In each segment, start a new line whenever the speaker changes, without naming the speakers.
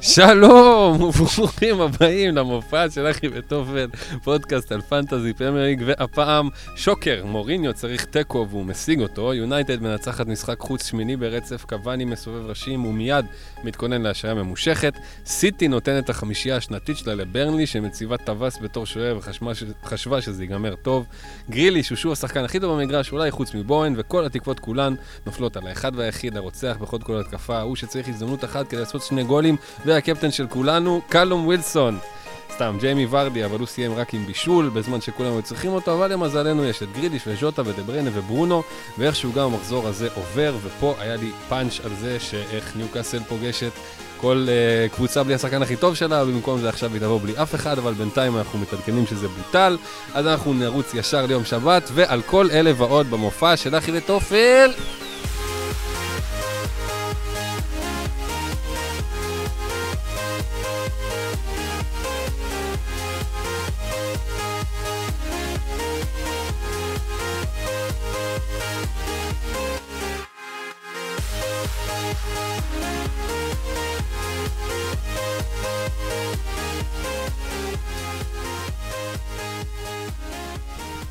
שלום, וברוכים הבאים למופע של אחי וטופל, פודקאסט על פנטזי פרמיירליג, והפעם שוקר, מוריניו צריך תיקו והוא משיג אותו, יונייטד מנצחת משחק חוץ שמיני ברצף, קבאני מסובב ראשים ומיד מתכונן להשעיה ממושכת, סיטי נותנת את החמישייה השנתית שלה לברנלי, שמציבה טווס בתור שוער וחשבה שזה ייגמר טוב, גריליש שוב השחקן הכי טוב במגרש, אולי חוץ מבואן, וכל התקוות כולן נופלות על האחד והיחיד, הרוצח בכל כל התקפה, הוא שצריך הזדמנות אחת כדי לעשות שני גולים, והקפטן של כולנו, קלום ווילסון. סתם, ג'יימי ורדי, אבל הוא סיים רק עם בישול, בזמן שכולם היו צריכים אותו, אבל למזלנו יש את גרידיש וז'וטה ודבריינה וברונו, ואיכשהו גם המחזור הזה עובר, ופה היה לי פאנץ' על זה שאיך ניוקאסל פוגשת כל uh, קבוצה בלי השחקן הכי טוב שלה, ובמקום זה עכשיו היא תבוא בלי אף אחד, אבל בינתיים אנחנו מתעדכנים שזה בוטל, אז אנחנו נרוץ ישר ליום שבת, ועל כל אלה ועוד במופע של אחי ותופל.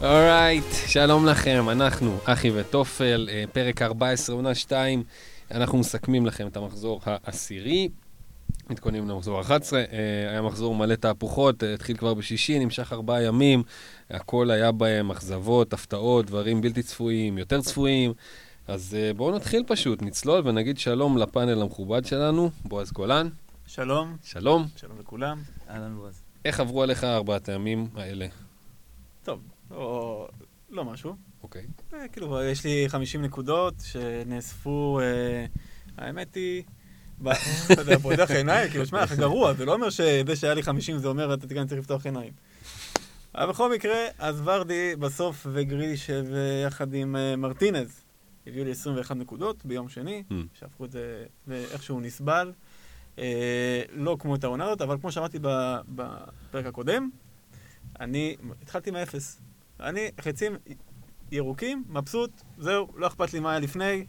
אורייט, שלום לכם, אנחנו אחי וטופל, אה, פרק 14, עונה 2, אנחנו מסכמים לכם את המחזור העשירי, מתכוננים למחזור ה-11, אה, היה מחזור מלא תהפוכות, אה, התחיל כבר בשישי, נמשך ארבעה ימים, הכל היה בהם אכזבות, הפתעות, דברים בלתי צפויים, יותר צפויים, אז בואו נתחיל פשוט, נצלול ונגיד שלום לפאנל המכובד שלנו, בועז גולן.
שלום.
שלום.
שלום לכולם.
אהלן בועז.
איך עברו עליך ארבעת הימים האלה?
או לא משהו.
אוקיי.
אה, כאילו, יש לי 50 נקודות שנאספו, אה, האמת היא, אתה יודע, פותח עיניים, כאילו, שמע, אתה גרוע, זה לא אומר שזה שהיה לי 50 זה אומר אתה גם צריך לפתוח עיניים. אבל בכל מקרה, אז ורדי בסוף וגריש ויחד עם אה, מרטינז הביאו לי 21 נקודות ביום שני,
Mm.
שהפכו את זה לאיכשהו נסבל. אה, לא כמו את העונה הזאת, אבל כמו שאמרתי בפרק הקודם, אני התחלתי מאפס. אני חצים ירוקים, מבסוט, זהו, לא אכפת לי מה היה לפני.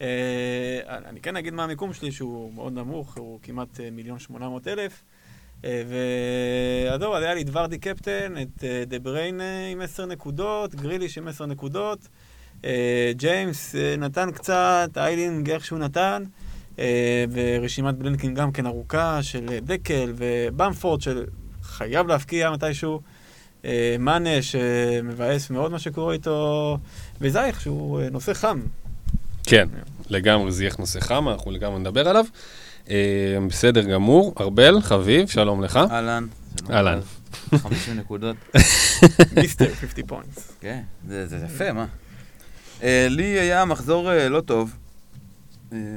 אה, אני כן אגיד מה המיקום שלי, שהוא מאוד נמוך, הוא כמעט אה, מיליון שמונה מאות אלף. אה, אז היה לי את ורדי קפטן, את אה, דה בריינה עם עשר נקודות, גריליש עם עשר נקודות, ג'יימס נתן קצת, איילינג איכשהו נתן, אה, ורשימת blank ין גם כן ארוכה של דקל ובמפורד שחייב להפקיע מתישהו. אה, מאנה שמבאס מאוד מה שקורה איתו, וזייך שהוא אה, נושא חם.
כן, לגמרי זייח נושא חם, אנחנו לגמרי נדבר עליו. אה, בסדר גמור. ארבל, חביב, שלום לך.
אהלן.
אהלן.
50 נקודות.
Mister 50 points.
כן, זה זה יפה, מה? לי היה מחזור לא טוב,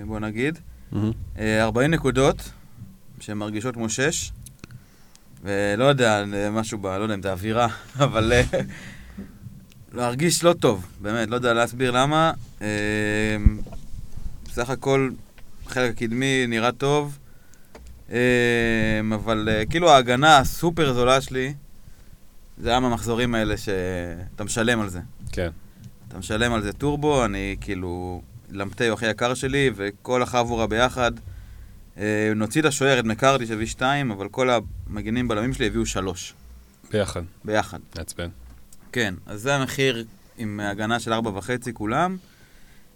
בוא נגיד.
מהמם.
אה, 40 נקודות, שמרגישות כמו 6. ולא יודע, משהו ב... לא יודע אם זה אווירה, אבל... אה, להרגיש לא טוב, באמת, לא יודע להסביר למה. בסך הכל, החלק הקדמי נראה טוב, אה, אבל אה, כאילו ההגנה הסופר זולה שלי, זה היה מהמחזורים האלה שאתה משלם על זה.
כן.
אתה משלם על זה טורבו, אני כאילו... למפטי הוא הכי יקר שלי, וכל החבורה ביחד. אה, נוציא את השוער, את מקארדי שהביא שתיים, אבל כל המגנים בלמים שלי הביאו שלוש.
ביחד,
ביחד.
מעצבן.
כן, אז זה המחיר עם הגנה של ארבע וחצי כולם.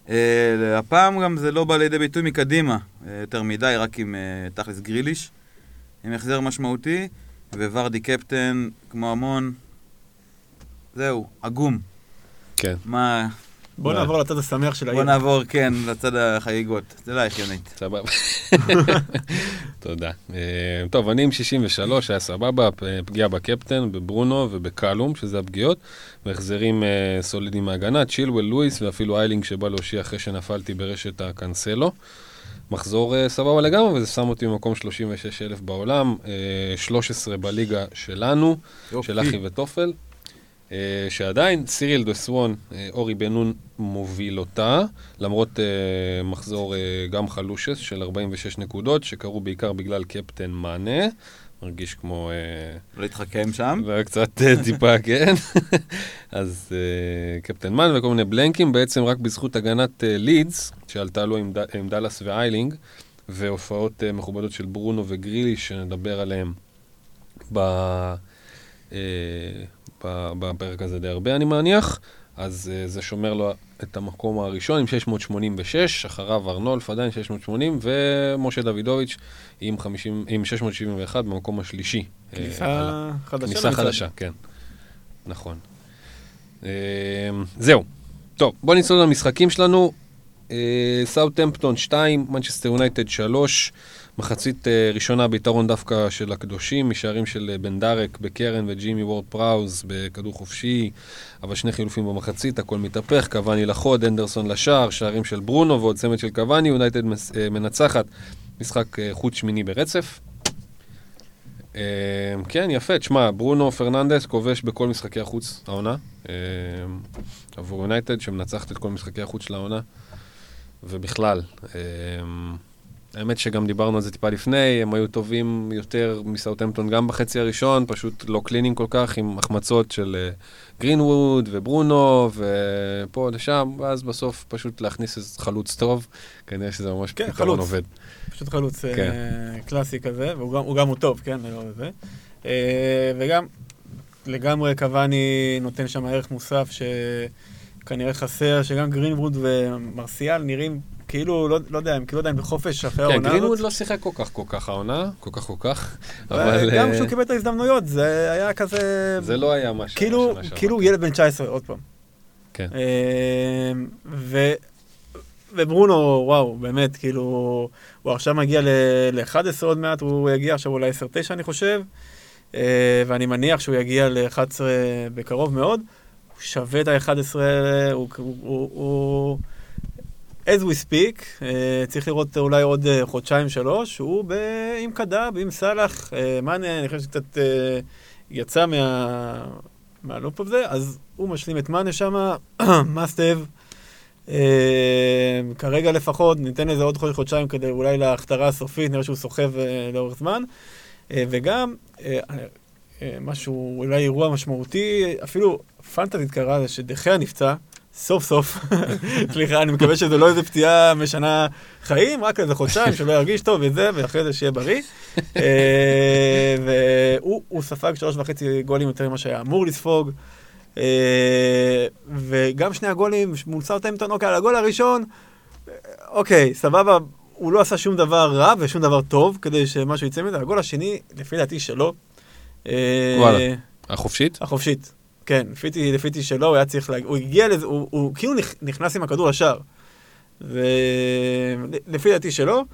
אה, הפעם גם זה לא בא לידי ביטוי מקדימה, אה, יותר מדי, רק עם תכלס גריליש, עם החזר משמעותי, וורדי קפטן, כמו המון, זהו, עגום.
כן,
מה...
בוא? נעבור לצד השמח של
בוא
העיר.
נעבור, כן, לצד החגיגות. זה לא הגיונית.
סבבה. תודה. אה, טוב, אני עם 63, היה סבבה, פגיעה בקפטן, בברונו ובקלום, שזה הפגיעות, והחזרים אה, סולידיים מהגנה, צ'ילואל, לואיס ואפילו איילינג שבא להושיע אחרי שנפלתי ברשת הקאנסלו. מחזור אה, סבבה לגמרי, וזה שם אותי במקום 36 אלף בעולם, אה, 13 בליגה שלנו, של אחי וטופל. אה, שעדיין סיריל דה סוואן, אה, אורי בן נון מוביל אותה, למרות אה, מחזור אה, גם חלושס של 46 נקודות, שקרו בעיקר בגלל קפטן מאנה, מרגיש כמו... אה,
לא להתחכם שם.
וקצת אה, טיפה, כן. אז קפטן מאנה וכל מיני blank ים, בעצם רק בזכות הגנת לידס, שעלתה לו עם, ד- עם דאלאס ואיילינג, והופעות מכובדות של ברונו וגרילי, שנדבר עליהם ב, בפרק הזה די הרבה, אני מניח. אז אה, זה שומר לו את המקום הראשון עם 686, אחריו ארנולף עדיין 680, ומשה דוידוביץ' עם, 50, עם 671 במקום השלישי. אה,
כניסה חדשה.
כניסה
למצעד.
חדשה, כן. נכון. אה, זהו. טוב, בואו נצלול למשחקים שלנו. סאוטהמפטון 2, מנצ'סטר יונייטד 3, מחצית אה, ראשונה ביתרון דווקא של הקדושים, משערים של אה, יאן בדנרק בקרן וג'ימי וורד פראוס בכדור חופשי, אבל שני חילופים במחצית, הכל מתהפך, קבאני לחוד, אנדרסון לשער, שערים של ברונו ועוד צמד של קבאני, יונייטד אה, מנצחת משחק חוץ שמיני ברצף. כן, יפה. תשמע, ברונו פרננדס כובש בכל משחקי החוץ העונה. עבור יונייטד, שמנצחת את כל משחקי החוץ של העונה. ובכלל, האמת שגם דיברנו על זה טיפה לפני, הם היו טובים יותר מסאוטהמפטון גם בחצי הראשון, פשוט לא clinical כל כך, עם החמצות של אה, גרינווד וברונו ופה לשם, ואז בסוף פשוט להכניס איזה חלוץ טוב, כנראה שזה ממש
כן,
פתרון
חלוץ.
עובד.
פשוט חלוץ אה,
כן.
קלאסי כזה, והוא גם- הוא גם הוא טוב, כן? לא זה. אה, וגם לגמרי קוואני נותן שם ערך מוסף שכנראה חסר, שגם גרינווד ומרסיאל נראים כאילו, לא לא יודע, הם כאילו עדיין בחופש אחרי
כן,
העונה
גרינווד
הזאת.
לא שיחק כל כך כל כך העונה, כל כך כל כך, אבל
גם
אה,
כשהוא קיבל את ההזדמנויות, זה היה כזה...
זה לא היה מה
כאילו. כאילו הוא ילד בן 19, עוד פעם.
כן.
אה, ו... וברונו, וואו, באמת, כאילו, הוא עכשיו מגיע ל-11 עוד מעט, הוא יגיע עכשיו אולי 10-9 אני חושב, אה, ואני מניח שהוא יגיע ל-11 בקרוב מאוד. הוא שווה את ה-11 האלה, הוא, הוא, הוא, הוא... as we speak, אה, צריך לראות אולי עוד אה, חודשיים-שלוש, הוא ב... עם קדאב, עם סאלח, אה, מאנה, אני חושב שקצת אה, יצא מה... מהלופ הזה, אז הוא משלים את מאנה שמה, must have. כרגע לפחות, ניתן לזה עוד חודש, חודשיים כדי אולי להכתרה הסופית, נראה שהוא סוחב לאורך זמן. וגם, משהו, אולי אירוע משמעותי, אפילו פנטזית קרה זה שדחיה נפצע, סוף סוף. סליחה, אני מקווה שזה לא איזה פציעה משנה חיים, רק איזה חודשיים, שלא ירגיש טוב וזה, ואחרי זה שיהיה בריא. אה, והוא הוא ספג שלוש וחצי גולים יותר ממה שהיה אמור לספוג. אה, וגם שני הגולים מול סאוטהמפטון, אוקיי, על הגול הראשון, אה, אוקיי, סבבה, הוא לא עשה שום דבר רע ושום דבר טוב כדי שמשהו יצא מזה. הגול השני, לפי דעתי שלו. אה,
וואלה. החופשית?
החופשית. כן, לפי דעתי- לפי דעתי שלו, הוא היה צריך להגיע, הוא הגיע לזה, הוא, הוא כאילו נכ- נכנס עם הכדור לשער. ולפי דעתי שלו,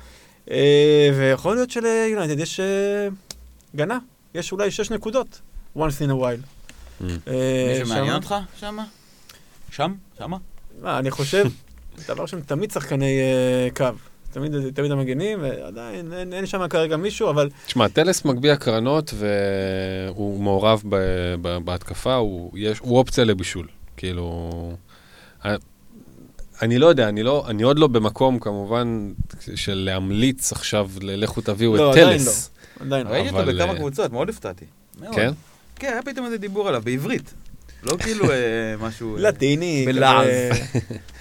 אה, ויכול להיות שליונייטד יש אה, גנה, יש אולי שש נקודות, once in a while.
Mm.
אה,
מישהו מעניין
שמה-
אותך שמה? שם? שמה?
מה, אני חושב, דבר שם תמיד שחקני אה, קו. תמיד, תמיד המגנים, ועדיין אין, אין שם כרגע מישהו, אבל
תשמע, טלס מגביה קרנות והוא מעורב ב, ב, בהתקפה, הוא, יש, הוא אופציה לבישול. כאילו... אני- אני לא יודע, אני, לא, אני עוד לא במקום כמובן של להמליץ עכשיו, לכו תביאו
לא,
את
עדיין
טלס.
עדיין לא.
ראיתי אותו בכמה
אה,
קבוצות, מאוד הפתעתי. מאוד.
כן?
כן, היה פתאום איזה דיבור עליו, בעברית. לא כאילו אה, משהו... אה,
לטיני,
בלעז.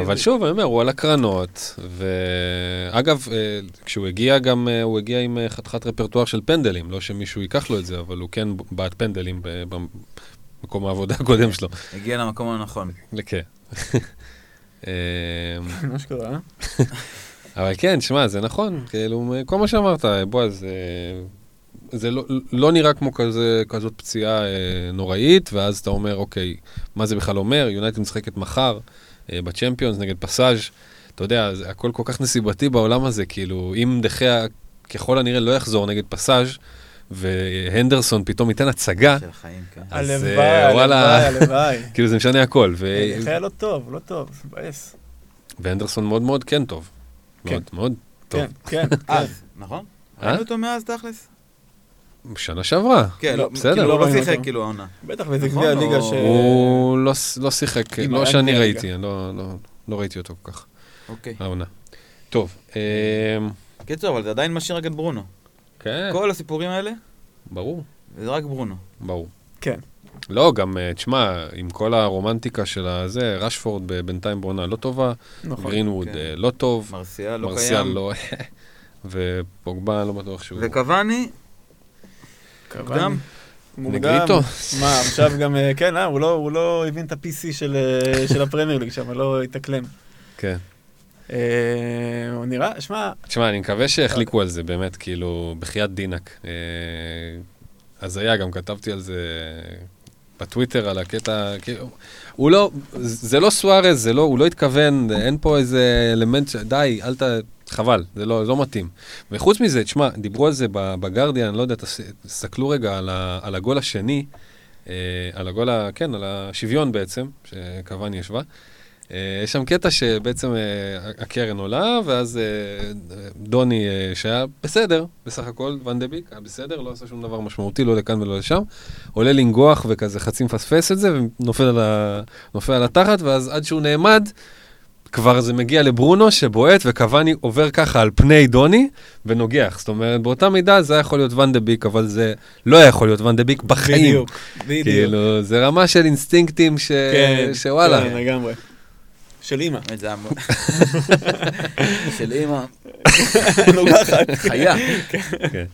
אבל שוב, אני אומר, הוא על הקרנות, ואגב, אה, כשהוא הגיע גם, אה, הוא הגיע עם אה, חתיכת רפרטואר של פנדלים, לא שמישהו ייקח לו את זה, אבל הוא כן בעט פנדלים ב- במקום העבודה הקודם שלו.
הגיע למקום הנכון.
כן.
מה שקרה?
אבל כן, שמע, זה נכון, כאילו, כל מה שאמרת, בועז, זה לא, לא נראה כמו כזה, כזאת פציעה אה, נוראית, ואז אתה אומר, אוקיי, מה זה בכלל אומר? יונייטד משחקת מחר בצ'מפיונס נגד פסאז', אתה יודע, זה הכל כל כך נסיבתי בעולם הזה, כאילו, אם דחיה ככל הנראה לא יחזור נגד פסאז' והנדרסון פתאום ייתן הצגה,
של החיים, כן.
אז,
הלוואי,
אה, וואלה.
הלוואי, הלוואי.
כאילו זה משנה הכל, ו...
זה היה לא טוב, לא טוב, זה מבאס.
והנדרסון מאוד מאוד כן טוב.
כן.
מאוד מאוד טוב.
כן, כן, כן.
אז, נכון?
אה?
ראינו אותו מאז תכלס?
שנה שעברה.
כן,
לא,
לא,
בסדר.
כאילו
לא
הוא לא
ראינו
שיחק. כאילו העונה.
בטח, וזה
נכון,
גביע הליגה
או-
ש...
הוא לא לא שיחק, לא שאני ראיתי, לא- לא- לא ראיתי אותו כל כך,
אוקיי.
העונה. טוב, אמ,
קיצור, אבל זה עדיין משאיר רק את ברונו.
כן,
כל הסיפורים האלה,
ברור,
זה רק ברונו.
ברור.
כן,
לא, גם, אה, תשמע, עם כל הרומנטיקה של הזה, רשפורד ב- בינתיים בעונה לא טובה,
נכון.
גרינווד
כן.
אה, לא טוב,
מרסיאל לא
מרסיאל
קיים.
לא... ופוגבה לא בטוח שהוא...
וקוואני,
מוקדם.
נגריטו.
מה, עכשיו גם, אה, כן, אה, הוא לא- הוא לא הבין את ה-PC של אה, של הפרמייר ליג שם, לא התאקלם.
כן.
אה, הוא נראה, שמע,
תשמע, אני מקווה שהחליקו על זה, באמת, כאילו, בחייאת דינק. אה, אז היה, גם כתבתי על זה בטוויטר, על הקטע, כאילו, הוא לא, זה לא סוארז, זה לא, הוא לא התכוון, אין פה איזה אלמנט, ש- די, אל ת... חבל, זה לא, לא מתאים. וחוץ מזה, תשמע, דיברו על זה בגרדיאן, לא יודע, תס- תסתכלו רגע על, ה, על הגול השני, אה, על הגול, ה, כן, על השוויון בעצם, שקוואני ישבה. אה, יש שם קטע שבעצם אה, הקרן עולה, ואז אה, דוני, שהיה בסדר, בסך הכל, ואן דה ביק, היה בסדר, לא עשה שום דבר משמעותי, לא לכאן ולא לשם, עולה לנגוח וכזה חצי מפספס את זה, ונופל על, ה, על התחת, ואז עד שהוא נעמד, כבר זה מגיע לברונו שבועט, וקבאני עובר ככה על פני דוני, ונוגח. זאת אומרת, באותה מידה זה היה יכול להיות ואן דה ביק, אבל זה לא היה יכול להיות ואן דה ביק בחיים.
בדיוק, בדיוק.
כאילו, זה רמה של אינסטינקטים ש...
כן,
שוואלה.
כן, לגמרי. של אימא.
זה מאוד- של אימא,
נוגחת.
חיה.
כן.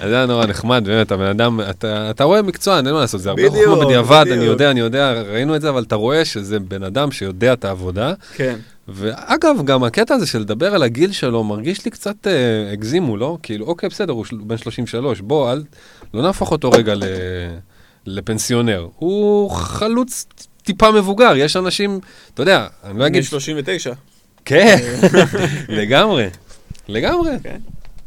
אז זה היה נורא נחמד, באמת, הבן אדם, אתה, אתה רואה מקצוען, אין מה לעשות, זה הרבה חוכמה בדיעבד, אני. יודע, אני יודע, ראינו את זה, אבל אתה רואה שזה בן אדם שיודע את העבודה.
כן.
ואגב, גם הקטע הזה של לדבר על הגיל שלו, מרגיש לי קצת אה, הגזימו, לא? כאילו, אוקיי, בסדר, הוא בן 33, בוא, אל, לא נהפוך אותו רגע ל, לפנסיונר. הוא חלוץ טיפה מבוגר, יש אנשים, אתה יודע, אני לא אגיד...
בן 39.
כן, לגמרי, לגמרי.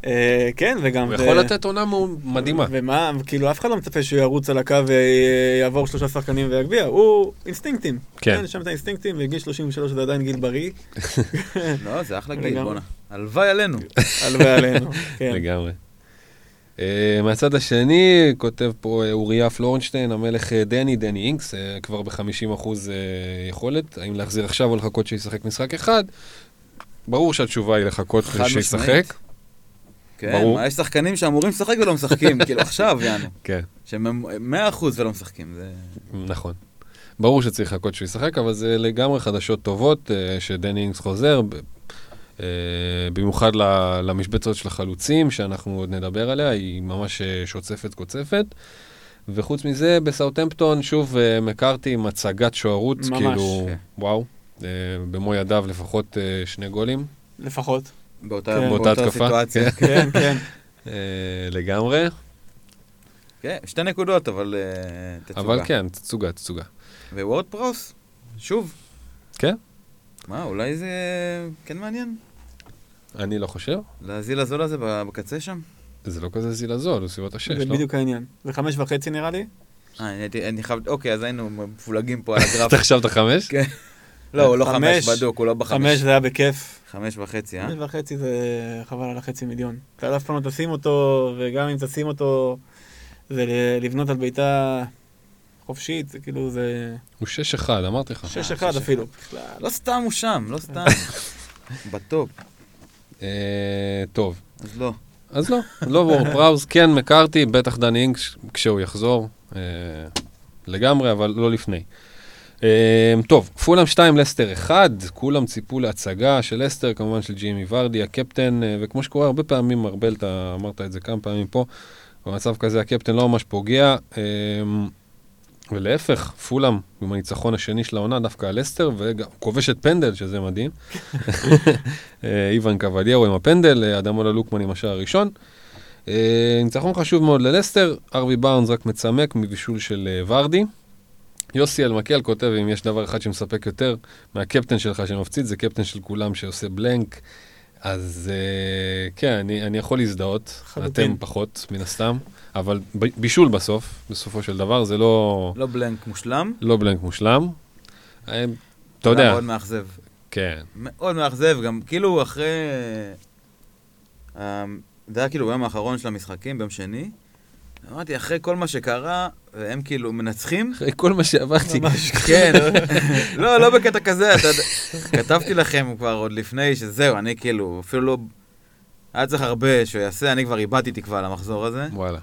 אה, כן, וגם...
הוא יכול לתת עונה מדהימה.
ומה, כאילו אף אחד לא מצפה שהוא ירוץ על הקו ויעבור שלושה שחקנים ויגביה, הוא אינסטינקטים.
כן.
יש שם את האינסטינקטים, וגיל 33 זה עדיין גיל בריא,
לא, זה אחלה גיל. בואנה. הלוואי עלינו.
הלוואי עלינו. כן.
לגמרי. Uh, מהצד השני, כותב פה uh, אוריה פלורנשטיין, המלך uh, דני, דני אינקס, uh, כבר ב-50% אחוז, uh, יכולת. האם להחזיר עכשיו או לחכות שישחק משחק אחד? ברור שהתשובה היא לחכות שישחק.
כן,
ברור.
יש שחקנים שאמורים לשחק ולא משחקים, כאילו עכשיו, יענו.
כן,
שהם 100% ולא משחקים, זה...
נכון. ברור שצריך לחכות שהוא ישחק, אבל זה לגמרי חדשות טובות שדני אינקס חוזר, במיוחד ל- למשבצות של החלוצים, שאנחנו עוד נדבר עליה, היא ממש uh, שוצפת קוצפת. וחוץ מזה, בסאוטהמפטון, שוב, uh, מקארתי עם הצגת שוערות,
ממש,
כאילו,
כן.
וואו, uh, במו ידיו לפחות uh, שני גולים,
לפחות.
באותה
כן.
באותה
באותה
התקפה.
סיטואציה.
כן.
כן, כן.
uh, לגמרי,
כן, שתי נקודות, אבל אה, תצוגה.
אבל כן, תצוגה, תצוגה.
ווורד פרוס, שוב.
כן?
מה, אולי זה כן מעניין?
אני לא חושב,
להזיל הזול הזה בקצה שם?
זה לא כזה זיל הזול, הוא סביבות השש,
זה
לא?
בדיוק העניין. זה חמש וחצי נראה לי.
אה, אני הייתי- אני חייב... אוקיי, אז היינו מפולגים פה על הגרף.
אתה חשבת חמש?
כן. לא, הוא לא
חמש.
בדוק, הוא לא בחמש.
חמש זה היה בכיף.
חמש וחצי, אה?
חמש וחצי זה חבל על החצי מיליון. אתה אף פעם לא תשים אותו, וגם אם תשים אותו, זה ל- לבנות על בעיטה חופשית, זה כאילו זה...
הוא שש אחד, אמרתי לך.
שש אחד אפילו.
לא סתם הוא שם, לא סתם. ב top.
אה, טוב,
אז לא.
אז לא, לא וורד פראוס, כן מקארתי, בטח דני אינקס כשהוא יחזור, אה, לגמרי, אבל לא לפני. אה, טוב, פולאם 2, לסטר 1, כולם ציפו להצגה של לסטר, כמובן של ג'ימי ורדי, הקפטן, אה, וכמו שקורה הרבה פעמים, ארבל, אתה אמרת את זה כמה פעמים פה, במצב כזה הקפטן לא ממש פוגע, אה, ולהפך, פולאם, עם הניצחון השני של העונה, דווקא על לסטר, וגם כובשת פנדל, שזה מדהים. אה, איוון קבליירו עם הפנדל, אה, אדמולה לוקמן עם השער הראשון. אה, ניצחון חשוב מאוד ללסטר, ארווי בארנס רק מצמק מבישול של ורדי. יוסי אלמקל כותב, אם יש דבר אחד שמספק יותר מהקפטן שלך שמפציץ, זה קפטן של כולם שעושה בלנק. אז אה, כן, אני, אני יכול להזדהות,
לחלוטין.
אתם פחות, מן הסתם, אבל ב- בישול בסוף, בסופו של דבר, זה לא,
לא בלנק מושלם.
לא בלנק מושלם. אה, אתה
זה
יודע,
מאוד מאכזב.
כן,
מאוד מאכזב, גם כאילו אחרי... אה, זה היה כאילו ביום האחרון של המשחקים, ביום שני. אמרתי, אחרי כל מה שקרה, והם כאילו מנצחים,
אחרי כל מה שעברתי,
ממש.
כן, לא, לא בקטע כזה, אתה יודע, כתבתי לכם כבר עוד לפני שזהו, אני כאילו, אפילו לא... היה צריך הרבה שהוא יעשה, אני כבר איבדתי תקווה למחזור הזה.
וואלה.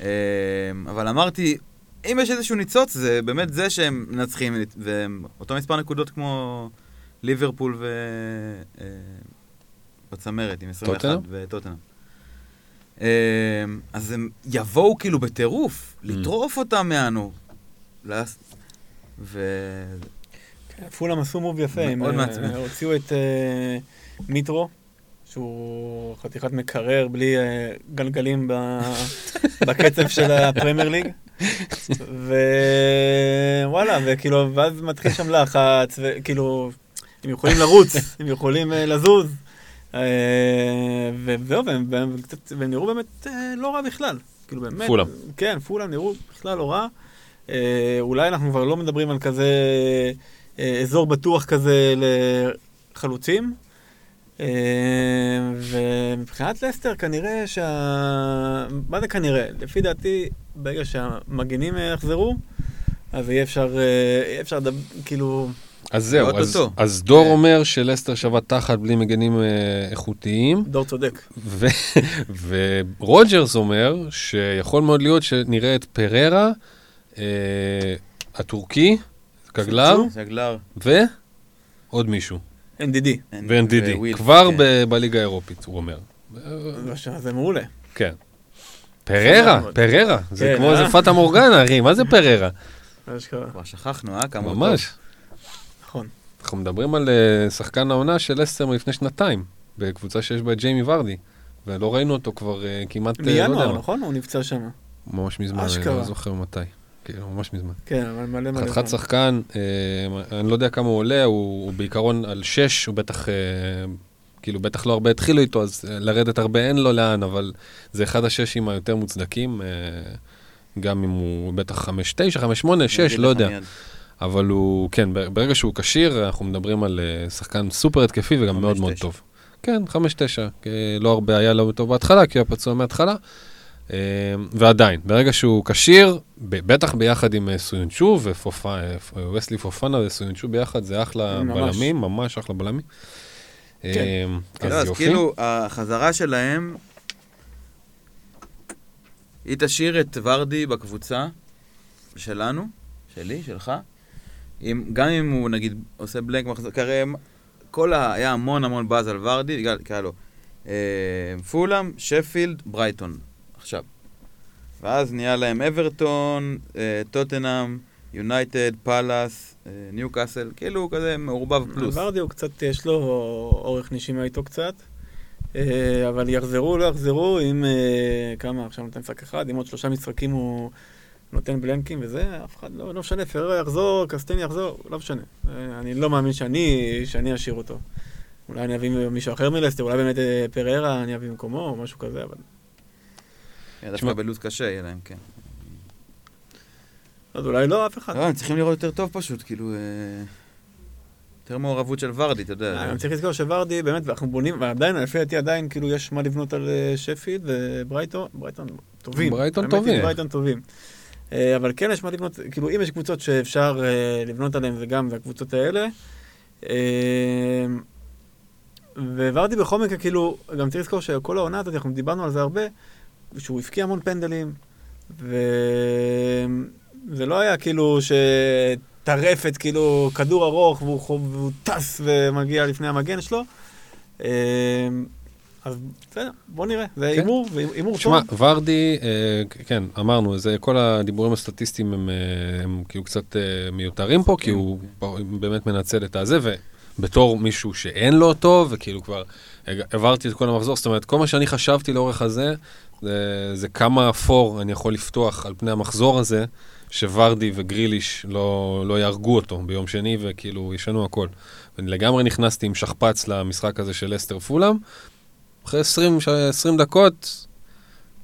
אה, אבל אמרתי, אם יש איזשהו ניצוץ, זה באמת זה שהם מנצחים, והם אותו מספר נקודות כמו ליברפול ו... אה, בצמרת, עם 21
טוטנהאם?
וטוטנאם. אה, אז הם יבואו כאילו בטירוף, לטרוף אותם מהנו. לס- ו...
פולאם עשו מוב יפה, הם אה. הוציאו את אה, מיטרו, שהוא חתיכת מקרר בלי אה, גלגלים בקצב של הפרמייר ליג. ווואלה, וכאילו, ואז מתחיל שם לחץ, וכאילו, הם יכולים לרוץ, הם יכולים לזוז. אה, וזהו, והם נראו באמת אה, לא רע בכלל. כאילו באמת,
פולאם.
כן, פולאם נראו בכלל לא רע. אה, אולי אנחנו כבר לא מדברים על כזה אזור בטוח כזה לחלוצים. ומבחינת לסטר כנראה שה... מה זה כנראה? לפי דעתי, ברגע שהמגינים יחזרו, אז יהיה אפשר, אפשר לדבר, כאילו...
אז זהו, אז. אז דור
כן.
אומר שלסטר שווה תחת בלי מגנים אה, איכותיים,
דור צודק.
ו- ורוג'רס אומר שיכול מאוד להיות שנראה את פררה, אה, הטורקי, קגלר,
פיצו?
זגלר.
ועוד מישהו,
NDD.
ו-NDD, כבר
כן.
בליגה האירופית, הוא אומר.
זה- זה מעולה.
כן. פררה. פררה, זה
כן,
כמו
אה?
איזה פאטה מורגנה, אחי, מה זה פררה?
מה.
כבר שכחנו, אה? כמה הוא
ממש. אנחנו מדברים על אה, שחקן העונה של אסטר מלפני שנתיים, בקבוצה שיש בה את ג'יימי ורדי, ולא ראינו אותו כבר אה, כמעט, אה, לא יודע
מינואר. נכון? הוא נפצע שם.
ממש מזמן, אני. לא זוכר מתי. כאילו, ממש מזמן.
כן, אבל מלא מלא.
חתיכת. שחקן, אה, אני לא יודע כמה הוא עולה, הוא הוא בעיקרון על שש, הוא בטח, אה, כאילו, בטח לא הרבה התחילו איתו, אז לרדת הרבה אין לו לאן, אבל זה אחד הששים היותר מוצדקים, אה, גם אם הוא בטח חמש תשע, חמש שמונה,
אני
שש,
אגיד
לא
לך
יודע.
מיד.
אבל הוא, כן, ברגע שהוא כשיר, אנחנו מדברים על אה, שחקן סופר התקפי וגם מאוד מאוד. טוב. כן, חמש תשע. אה, לא הרבה היה לו טוב בהתחלה, כי הוא פצוע מההתחלה. אה, ועדיין, ברגע שהוא כשיר, בטח ביחד עם אה, סויונצ'ו וווסלי פופנה וסויונצ'ו ביחד, זה אחלה
ממש.
בלמים, ממש אחלה בלמים.
כן.
אז
אז
יופי.
כאילו, החזרה שלהם, היא תשאיר את ורדי בקבוצה שלנו, שלי, שלך, אם, גם אם הוא נגיד עושה בלנק מחזור, כי הרי כל ה... היה המון המון באז על ורדי, בגלל, כי היה לו אה, פולאם, שפילד, ברייטון, עכשיו. ואז נהיה להם אברטון, אה, טוטנאם, יונייטד, פאלאס, אה, ניו קאסל, כאילו כזה מעורבב פלוס.
ורדי הוא קצת, יש לו אורך נשימה איתו קצת. אה, אבל יחזרו, לא יחזרו, אם אה, כמה, עכשיו נותן משחק אחד, אם עוד שלושה משחקים הוא נותן blank ים וזה, אף אחד לא, לא משנה, פריירה יחזור, קסטאן יחזור, לא משנה. אני לא מאמין שאני, שאני אשאיר אותו. אולי אני אביא מישהו אחר מלסטר, אולי באמת אה, פריירה אני אביא במקומו, או משהו כזה, אבל...
דווקא בלו"ז קשה יהיה להם, כן.
אז אולי לא, אף אחד.
לא, הם צריכים לראות יותר טוב פשוט, כאילו... אה, יותר מעורבות של ורדי, אתה יודע.
אה, אני צריך לזכור שוורדי, באמת, ואנחנו בונים, ועדיין, לפי דעתי עדיין, כאילו, יש מה לבנות על שפילד וברייטון, ברייטון טובים.
ברייטון טובים.
ברייטון טובים. אה, אבל כן יש מה לבנות, כאילו, אם יש קבוצות שאפשר אה, לבנות עליהן, זה גם, זה הקבוצות האלה. אה, וורדי בכל מקרה, כאילו, גם צריך לזכור שכל העונה הזאת, אנחנו דיברנו על זה הרבה, שהוא הבקיע המון פנדלים, וזה לא היה כאילו שטרפת, כאילו, כדור ארוך, והוא, והוא טס ומגיע לפני המגן שלו. אז בסדר, בוא נראה, זה
כן.
הימור, והימור
תשמע,
טוב.
ורדי, אה, כן, אמרנו, זה, כל הדיבורים הסטטיסטיים הם, כאילו קצת אה, מיותרים פה, כי הוא פה באמת מנצל את הזה, ובתור מישהו שאין לו אותו, וכאילו כבר העברתי את כל המחזור, זאת אומרת, כל מה שאני חשבתי לאורך הזה, זה, זה כמה אפור אני יכול לפתוח על פני המחזור הזה, שוורדי וגריליש לא, לא יהרגו אותו ביום שני, וכאילו ישנו הכל. ואני לגמרי נכנסתי עם שכפ"ץ למשחק הזה של אסטר פולאם. אחרי 20, ש- 20 דקות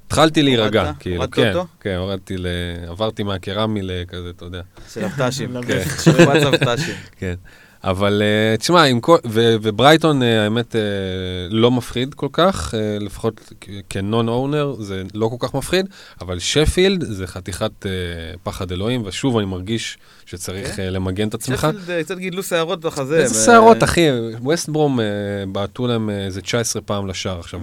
התחלתי להירגע,
הורדת?
כאילו,
הורדת
כן,
אותו?
כן, הורדתי ל... עברתי מהקרמי לכזה, אתה יודע,
של אבט"שים.
לבטח
כן,
של-
שכפ"ץ אבט"שים.
כן. אבל אה, תשמע, עם כל... ו- וברייטון, אה, האמת, אה, לא מפחיד כל כך, לפחות כנון אונר, זה לא כל כך מפחיד, אבל שפילד זה חתיכת פחד אלוהים, ושוב, אני מרגיש שצריך אה, למגן את עצמך.
שפילד, קצת גידלו שערות בחזה.
איזה
ו-
שערות, אחי, ווסטברום אה, בעטו להם איזה 19 פעם לשער. עכשיו,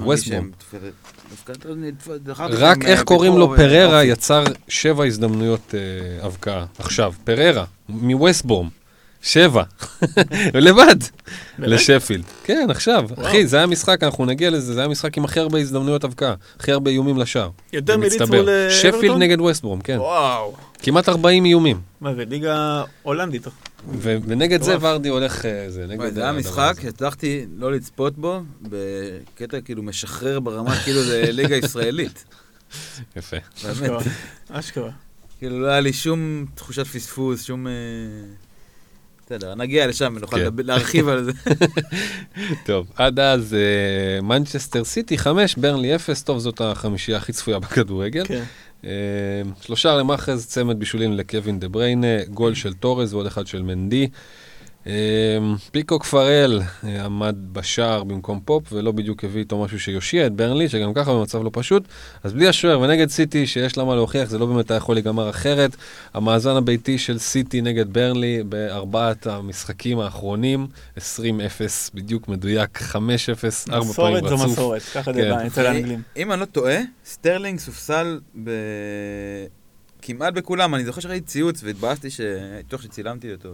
אחר כך
רק איך קוראים לו פררה יצר שבע הזדמנויות הבקעה. עכשיו, פררה, מווסטבורם, שבע, לבד? לשפילד. כן, עכשיו,
וואו.
אחי, זה היה משחק, אנחנו נגיע לזה, זה היה משחק עם הכי הרבה הזדמנויות הבקעה, הכי הרבה איומים לשער.
יותר מליץ. מול אה,
שפילד
אברטון?
נגד ווסטבורם, כן.
וואו.
כמעט 40 איומים.
מה זה, ליגה הולנדית.
ו- ונגד זה. ורדי הולך, אה, זה, נגד
וואי, זה היה משחק
הזה.
שהצלחתי לא לצפות בו בקטע כאילו משחרר ברמה כאילו זה ליגה ישראלית.
יפה.
באמת.
אשכרה. אשכרה.
כאילו לא היה לי שום תחושת פספוס, שום... בסדר, נגיע לשם ונוכל
כן.
להרחיב על זה.
טוב, עד אז מנצ'סטר סיטי 5, ברנלי 0, טוב, זאת החמישייה הכי צפויה בכדורגל.
כן.
אה, שלושה למאחז, צמד בישולים לקווין דה בריינה, גול של תורז ועוד אחד של מנדי. אה, פיקו כפרל אה, עמד בשער במקום פופ, ולא בדיוק הביא איתו משהו שיושיע את ברנלי, שגם ככה במצב לא פשוט. אז בלי השוער ונגד סיטי, שיש לה מה להוכיח, זה לא באמת היה יכול להיגמר אחרת. המאזן הביתי של סיטי נגד ברנלי בארבעת המשחקים האחרונים, 20-0, בדיוק מדויק, 5-0, ארבע פעמים
מסורת זו
רצוף.
מסורת, ככה
כן.
זה בא אצל האנגלים.
אם אני לא טועה, סטרלינג סופסל ב... כמעט בכולם. אני זוכר שראיתי ציוץ והתבאסתי ש... תוך שצילמתי אותו.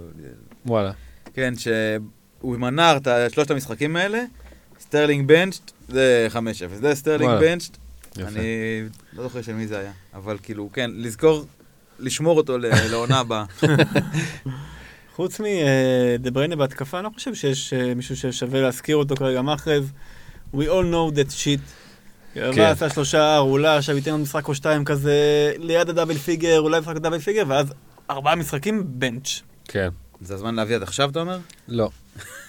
וואלה.
כן, שהוא מנע את שלושת המשחקים האלה, סטרלינג בנצ'ט, זה 5-0. זה סטרלינג. בנצ'ט. אני לא זוכר של מי זה היה. אבל כאילו, כן, לזכור, לשמור אותו לעונה הבאה.
חוץ מדה בריינה בהתקפה, אני לא חושב שיש אה, מישהו ששווה להזכיר אותו כרגע מאחז. We all know that shit.
כן.
עשה שלושה, אולי עכשיו ייתן עוד משחק או שתיים כזה ליד הדאבל פיגר, אולי משחק דאבל פיגר, ואז ארבעה משחקים בנץ'.
כן.
זה הזמן להביא עד עכשיו, אתה אומר?
לא.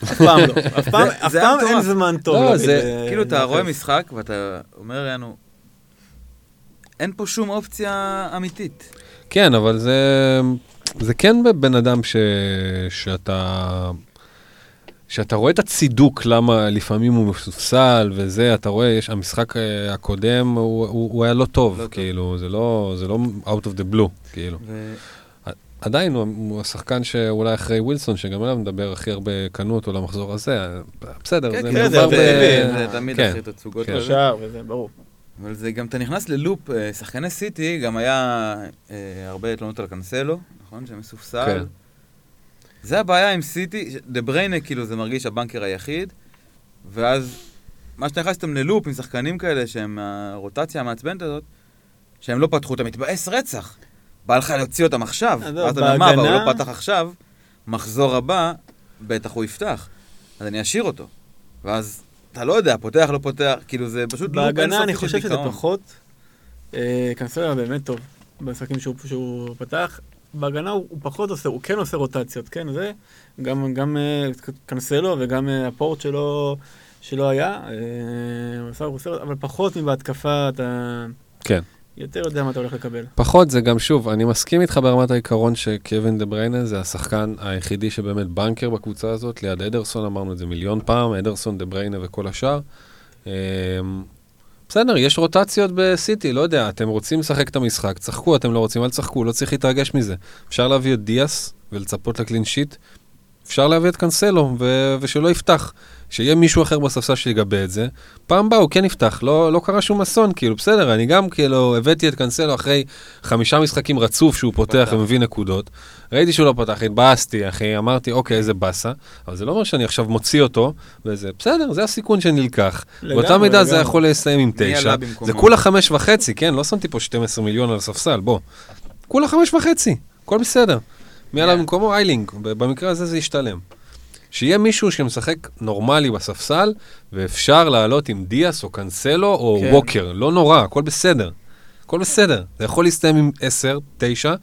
אף פעם לא. אף פעם אף
זה
פעם אין. זמן טוב.
לא, זה-
ל-
כאילו, אתה רואה
מאחז.
משחק ואתה אומר לנו, אין פה שום אופציה אמיתית.
כן, אבל זה, זה כן בן אדם ש, שאתה, שאתה רואה את הצידוק למה לפעמים הוא מסופסל וזה, אתה רואה, יש, המשחק אה, הקודם הוא, הוא, הוא היה לא טוב,
לא
לא
טוב.
כאילו, זה לא, זה לא out of the blue, כאילו.
ו-
עדיין הוא, הוא השחקן שאולי אחרי ווילסון, שגם עליו מדבר הכי הרבה, קנו אותו למחזור הזה, בסדר,
כן,
זה
כן,
מדובר
זה
ב...
טבעי,
זה תמיד
כן.
הכי תצוגות
כן.
האלה.
שער וזה, ברור.
אבל זה גם, אתה נכנס ללופ, אה, שחקני סיטי, גם היה אה, הרבה תלונות על קנסלו, נכון? שמסופסל.
כן.
זה הבעיה עם סיטי, דה בריינה כאילו זה מרגיש הבנקר היחיד, ואז מה שאתה נכנסתם ללופ עם שחקנים כאלה שהם הרוטציה המעצבנת הזאת, שהם לא פתחו, אתה מתבאס רצח. בא לך להוציא אותם עכשיו,
אז
ואז
זהו,
אתה אומר, מה, אבל הוא
בהגנה-
לא פתח עכשיו, מחזור הבא, בטח הוא יפתח. אז אני אשאיר אותו. ואז אתה לא יודע, פותח, לא פותח, כאילו זה פשוט לופ
בהגנה
אינסופי
אני חושב שזה. פחות. אה, קנסלו היה באמת טוב במשחקים שהוא, שהוא פתח. בהגנה הוא, הוא פחות עושה, הוא כן עושה רוטציות, כן, זה. גם, גם אה, קנסלו וגם אה, הפורט שלו, שלא היה. אה, אבל פחות מבהתקפה אתה
כן.
יותר יודע מה אתה הולך לקבל.
פחות זה גם, שוב, אני מסכים איתך ברמת העיקרון שקווין דה בריינה זה השחקן היחידי שבאמת בנקר בקבוצה הזאת, ליד אדרסון, אמרנו את זה מיליון פעם, אדרסון, דה בריינה וכל השאר. אמ, בסדר, יש רוטציות בסיטי, לא יודע, אתם רוצים לשחק את המשחק, צחקו, אתם לא רוצים, אל תשחקו, לא צריך להתרגש מזה. אפשר להביא את דיאס ולצפות לקלין שיט, אפשר להביא את קנסלו ו- ושלא יפתח. שיהיה מישהו אחר בספסל שיגבה את זה. פעם הבאה הוא כן יפתח, לא, לא קרה שום אסון, כאילו, בסדר, אני גם כאילו הבאתי את קנסלו אחרי חמישה משחקים רצוף שהוא פותח
פתח.
ומביא נקודות. ראיתי שהוא לא פתח, התבאסתי, אחי, אמרתי, אוקיי, איזה באסה, אבל זה לא אומר שאני עכשיו מוציא אותו, וזה בסדר, זה הסיכון שנלקח.
לגמרי,
באותה מידה זה
לגמרי.
יכול לסיים עם תשע. זה כולה חמש וחצי, כן? לא שמתי פה 12 מיליון על הספסל, בוא. כולה חמש וחצי, הכל בסדר. מי עלה. במקומו? איילינג, במקרה הזה זה ישתלם. שיהיה מישהו שמשחק נורמלי בספסל, ואפשר לעלות עם דיאס או קנסלו או
כן.
ווקר, לא נורא, הכל בסדר. הכל בסדר. זה יכול להסתיים עם 10, 9,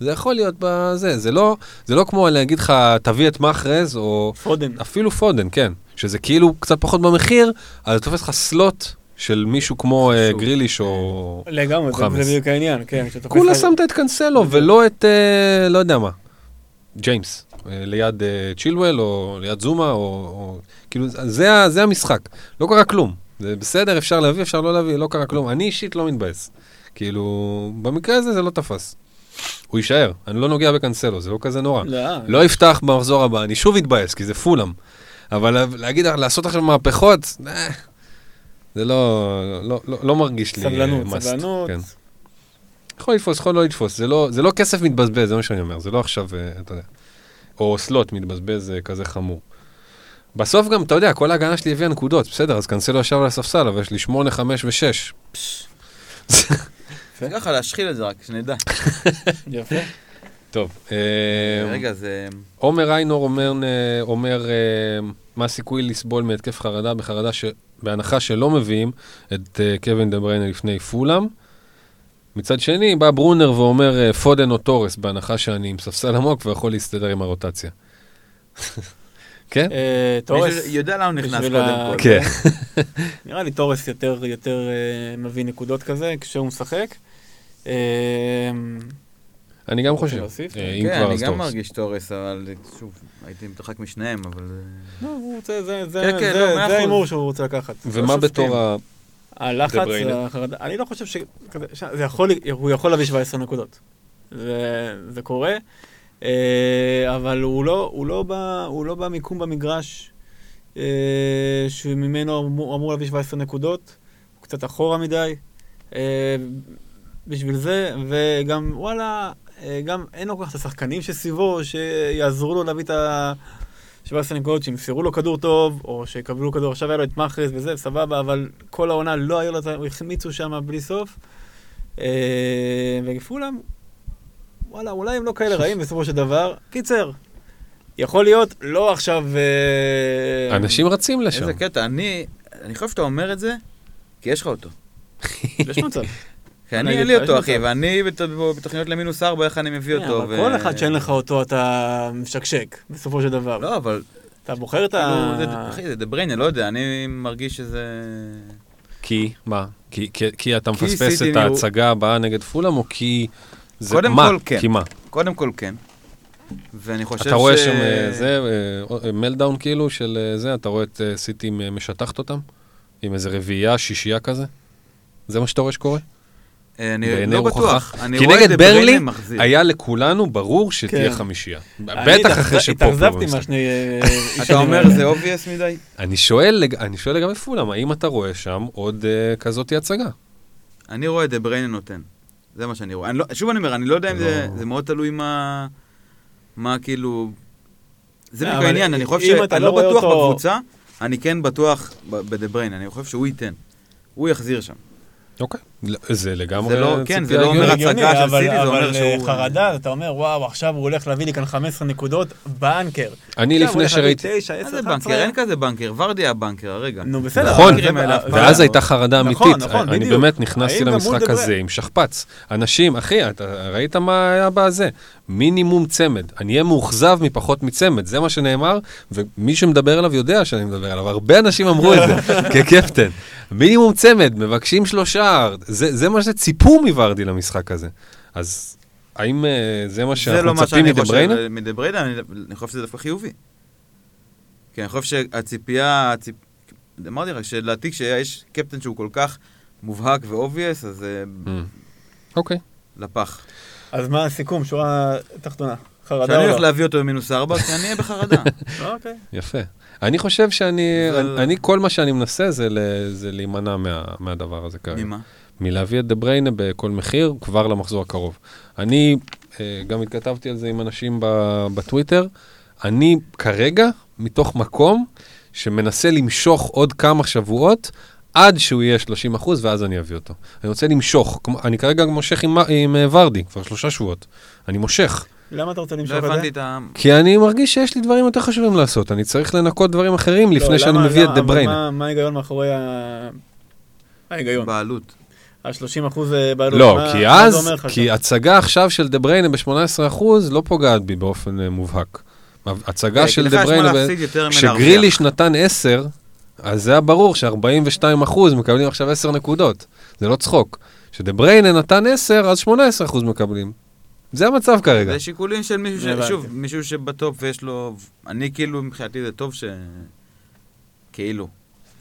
זה יכול להיות בזה. זה לא, זה לא כמו להגיד לך, תביא את מחרז, או
פודן.
אפילו פודן, כן. שזה כאילו קצת פחות במחיר, אז זה תופס לך סלוט של מישהו כמו אה. גריליש או...
לגמרי, זה-
חמאס.
זה בדיוק העניין, כן.
כולה שמת את קנסלו ולא את, אה, לא יודע מה. ג'יימס, אה, ליד אה, צ'ילואל או ליד זומה, או, או כאילו, זה, זה המשחק. לא קרה כלום. זה בסדר, אפשר להביא, אפשר לא להביא, לא קרה כלום. אני אישית לא מתבאס. כאילו, במקרה הזה זה לא תפס. הוא יישאר, אני לא נוגע בקנסלו, זה לא כזה נורא.
לא,
לא יפתח במחזור הבא, אני שוב אתבאס, כי זה פולאם. אבל להגיד, לעשות עכשיו מהפכות, אה, זה לא, לא, לא, לא מרגיש לי
סבלנות,
אה, must.
סבלנות.
כן. יכול לתפוס, יכול לא לתפוס, זה לא, זה לא כסף מתבזבז, זה מה שאני אומר, זה לא עכשיו, אה, אתה יודע, או סלוט מתבזבז זה כזה חמור. בסוף גם, אתה יודע, כל ההגנה שלי הביאה נקודות, בסדר, אז קנסלו ישב על הספסל, אבל יש לי 8, 5 ו-6.
ככה להשחיל את זה רק, שנדע.
יפה.
טוב, אה,
רגע, זה...
עומר איינור אומר, אה, אומר אה, מה הסיכוי לסבול מהתקף חרדה בחרדה ש... בהנחה שלא מביאים את אה, קווין דה בריינה לפני פולאם. מצד שני, בא ברונר ואומר אה, פודן או תורס, בהנחה שאני עם ספסל עמוק ויכול להסתדר עם הרוטציה. כן?
אה, תורס,
מישהו יודע לאן הוא נכנס קודם כל.
כן.
נראה לי תורס יותר, אה, מביא נקודות כזה כשהוא משחק. אה,
אני גם חושב? אה, אם
כן,
כבר
אני
אז
גם
תורס.
מרגיש תורס, אבל שוב, הייתי מתרחק משניהם, אבל... אה,
לא, הוא רוצה, זה, זה,
כן, כן,
זה,
לא.
ההימור שהוא רוצה לקחת.
ומה. בתור ה...
הלחץ? החרדה, אני לא חושב ש... זה יכול, הוא יכול להביא 17 נקודות. זה, זה קורה, אה, אבל הוא לא, הוא, לא בא, הוא לא במיקום במגרש אה, שממנו אמור, אמור להביא 17 נקודות, הוא קצת אחורה מדי. אה, בשביל זה, וגם, וואלה, גם אין לו כל כך את השחקנים שסביבו, שיעזרו לו להביא את ה... 17 נקודות, שימסרו לו כדור טוב, או שיקבלו כדור, עכשיו היה לו את מאחז וזה, סבבה, אבל כל העונה לא היו לו, את ה- החמיצו שם בלי סוף. אה, ופולאם, וואלה, אולי הם לא כאלה רעים בסופו של דבר. קיצר, יכול להיות, לא עכשיו... אה,
אנשים רצים לשם.
איזה קטע, אני... אני חושב שאתה אומר את זה, כי יש לך אותו.
יש מצב.
כי
אני
אין לי אותו, אחי. ואני בת- בתוכניות למינוס ארבע, איך אני מביא
כן,
אותו.
כל אחד שאין לך אותו, אתה משקשק, בסופו של דבר.
לא, אבל...
אתה בוחר את
כאילו,
ה...
זה- אחי, זה דה בריינה, לא יודע, אני מרגיש שזה...
כי, מה? כי, כי, כי אתה מפספס את ההצגה הבאה נגד פולאם, או כי... זה,
קודם
מה?
כל, כן.
כי מה?
קודם כל כן. ואני חושב ש...
אתה רואה שם אה, זה, אה, מלדאון כאילו של אה, זה, אתה רואה את סיטי משטחת אותם? עם איזה רביעייה, שישייה כזה? זה מה שאתה רואה שקורה?
אה, אני לא. בטוח. אני
כי
רואה
נגד
את בריינה מחזיר.
היה לכולנו ברור שתהיה
כן.
חמישייה. בטח אחרי
התאכז-
שפופ לא
התאכזבתי. מהשני... אה,
אתה אומר. זה אובייס מדי?
אני שואל, לג- אני שואל לגבי פולאם, האם אתה רואה שם עוד אה, כזאת הצגה?
אני רואה את דה בריינה נותן. זה מה שאני רואה. אני לא, שוב אני אומר, אני לא יודע אם זה,
לא.
זה מאוד תלוי מה... מה כאילו... זה בדיוק העניין, אני חושב
אם אתה
שאני
לא
לא בטוח בקבוצה, אני כן בטוח בדה בריינה, אני חושב שהוא ייתן. הוא יחזיר שם.
אוקיי. זה לגמרי
זה לא- כן, זה לא אומר. הצגה של
אבל-
סיטי, זה אומר
אבל
שהוא-
אה, חרדה, אתה אומר, וואו, עכשיו הוא הולך להביא לי כאן 15 נקודות בנקר.
אני
עכשיו הוא
לפני
הולך להביא
שראיתי...
9, 10,
מה זה
11.
בנקר? אין כזה בנקר. ורדי היה בנקר הרגע.
נו, בסדר.
נכון, ואז
לא.
הייתה חרדה
נכון,
אמיתית.
נכון,
אני
בדיוק.
באמת נכנסתי למשחק הזה? עם שכפ"ץ. אנשים, אחי, אתה ראית מה היה בזה? מינימום צמד. אני אהיה מאוכזב מפחות מצמד, זה מה שנאמר, ומי שמדבר עליו יודע שאני מדבר עליו. הרבה אנשים אמרו את זה כקפטן. מינימום צמד, מבקשים שלושה, זה זה מה שציפו מוורדי למשחק הזה. אז האם אה, זה מה
זה
שאנחנו
לא מה
מצפים
שאני חושב? אה, מדה בריינה, אני אני חושב שזה דווקא חיובי. כי אני חושב שהציפייה, הציפ- אמרתי לך, שלדעתי כשיש קפטן שהוא כל כך מובהק ו obvious, אז זה
אמ. אוקיי.
לפח.
אז מה הסיכום, שורה תחתונה? חרדה
שאני
או
הולך
לא?
להביא אותו במינוס ארבע, כי אני אהיה בחרדה.
אוקיי.
יפה. אני חושב שאני,
זה-
אני, אני, כל מה שאני מנסה זה, ל- זה להימנע מה, מהדבר הזה כרגע.
ממה?
מלהביא את דה בריינה בכל מחיר, כבר למחזור הקרוב. אני אה, גם התכתבתי על זה עם אנשים ב- בטוויטר, אני כרגע, מתוך מקום שמנסה למשוך עוד כמה שבועות, עד שהוא יהיה 30 אחוז, ואז אני אביא אותו. אני רוצה למשוך, כמו- אני כרגע מושך עם, עם אה, ורדי, כבר שלושה שבועות. אני מושך.
למה אתה רוצה
לא
למשוך את
הבנתי
זה?
את ה...
כי אני מרגיש שיש לי דברים יותר חשובים לעשות, אני צריך לנקות דברים אחרים לפני
לא,
שאני
למה-
מביא את דה בריינה.
מה- מה ההיגיון מאחורי ה... ההיגיון?
בעלות.
ה-30 אחוז בעלות.
לא,
מה-
כי
מה זה
אז,
אומר לך
כי
שם?
הצגה עכשיו של דה בריינה ב-18% לא פוגעת בי באופן אה, מובהק. הצגה
כי
של דה בריינה, כשגריליש נתן 10, אז זה היה ברור ש-42% מקבלים עכשיו 10 נקודות. זה לא צחוק. כשדה בריינה נתן 10, אז 18% מקבלים. זה המצב כרגע.
זה שיקולים של מישהו, ש... שוב, מישהו שבטופ ויש לו... אני כאילו, מבחינתי זה טוב ש... כאילו,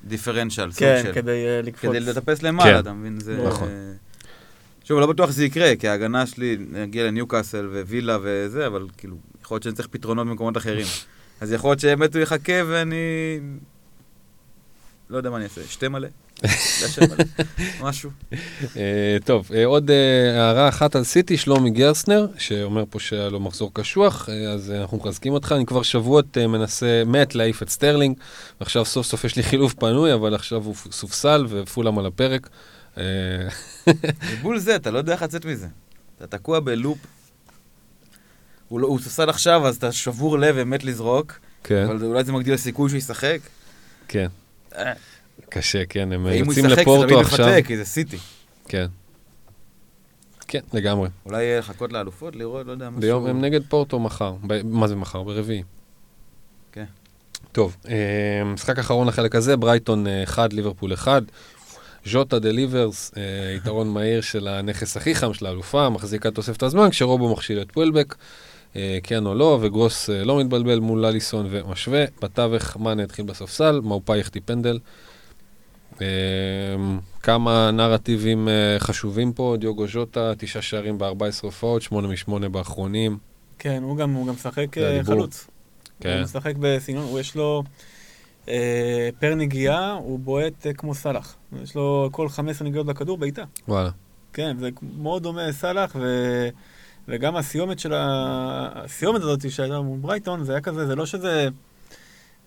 דיפרנציאל, סוג
כן. כדי אה, לקפוץ.
כדי לטפס למעלה,
כן.
אתה מבין? זה...
נכון.
שוב, לא בטוח שזה יקרה, כי ההגנה שלי, נגיע לניוקאסל ווילה וזה, אבל כאילו, יכול להיות שאני צריך פתרונות במקומות אחרים. אז יכול להיות שבאמת הוא יחכה ואני... לא יודע מה אני אעשה, שתה מלא? משהו.
אה, טוב, אה, עוד אה, הערה אחת על סיטי, שלומי גרסנר, שאומר פה שהיה לו מחזור קשוח, אז אנחנו מחזקים אותך. אני כבר שבועות מנסה, מת להעיף את סטרלינג, ועכשיו סוף סוף יש לי חילוף פנוי, אבל עכשיו הוא סופסל ופולאם על הפרק.
בול זה, אתה לא יודע איך לצאת מזה. אתה תקוע בלופ. הוא, לא, הוא סוסל עכשיו, אז אתה שבור לב ומת לזרוק,
כן,
אבל אולי זה מגדיל סיכוי שהוא ישחק.
כן, קשה, כן, הם
ואם הוא
יוצאים
ישחק זה
לפורטו
תמיד
עכשיו.
מפתה, כי זה סיטי.
כן. כן, לגמרי.
אולי לחכות לאלופות, לראות, לא יודע, משהו.
ביום, הם נגד פורטו מחר. ב- מה זה מחר? ברביעי.
כן.
טוב, אה, משחק אחרון לחלק הזה, ברייטון 1, ליברפול 1. ז'וטה דליברס, אה, יתרון מהיר של הנכס הכי חם של האלופה, מחזיקה תוספת הזמן, כשרובו מכשיל את פואלבק, אה, כן או לא, וגרוס אה, לא מתבלבל מול לליסון ומשווה. בתווך מאנה התחיל בספסל, מאופאי החטיא פנדל. אה, כמה נרטיבים אה, חשובים פה, דיוגו ז'וטה, תשעה שערים ב-14 הופעות, שמונה משמונה באחרונים.
כן, הוא גם הוא גם משחק אה. חלוץ.
כן.
הוא משחק בסגנון, הוא יש לו אה, פר נגיעה, הוא בועט אה, כמו סאלח. יש לו כל 15 נגיעות בכדור בעיטה.
וואלה.
כן, זה מאוד דומה לסאלח, ו... וגם הסיומת של ה... הסיומת הזאת שהייתה מול ברייטון, זה היה כזה, זה לא שזה...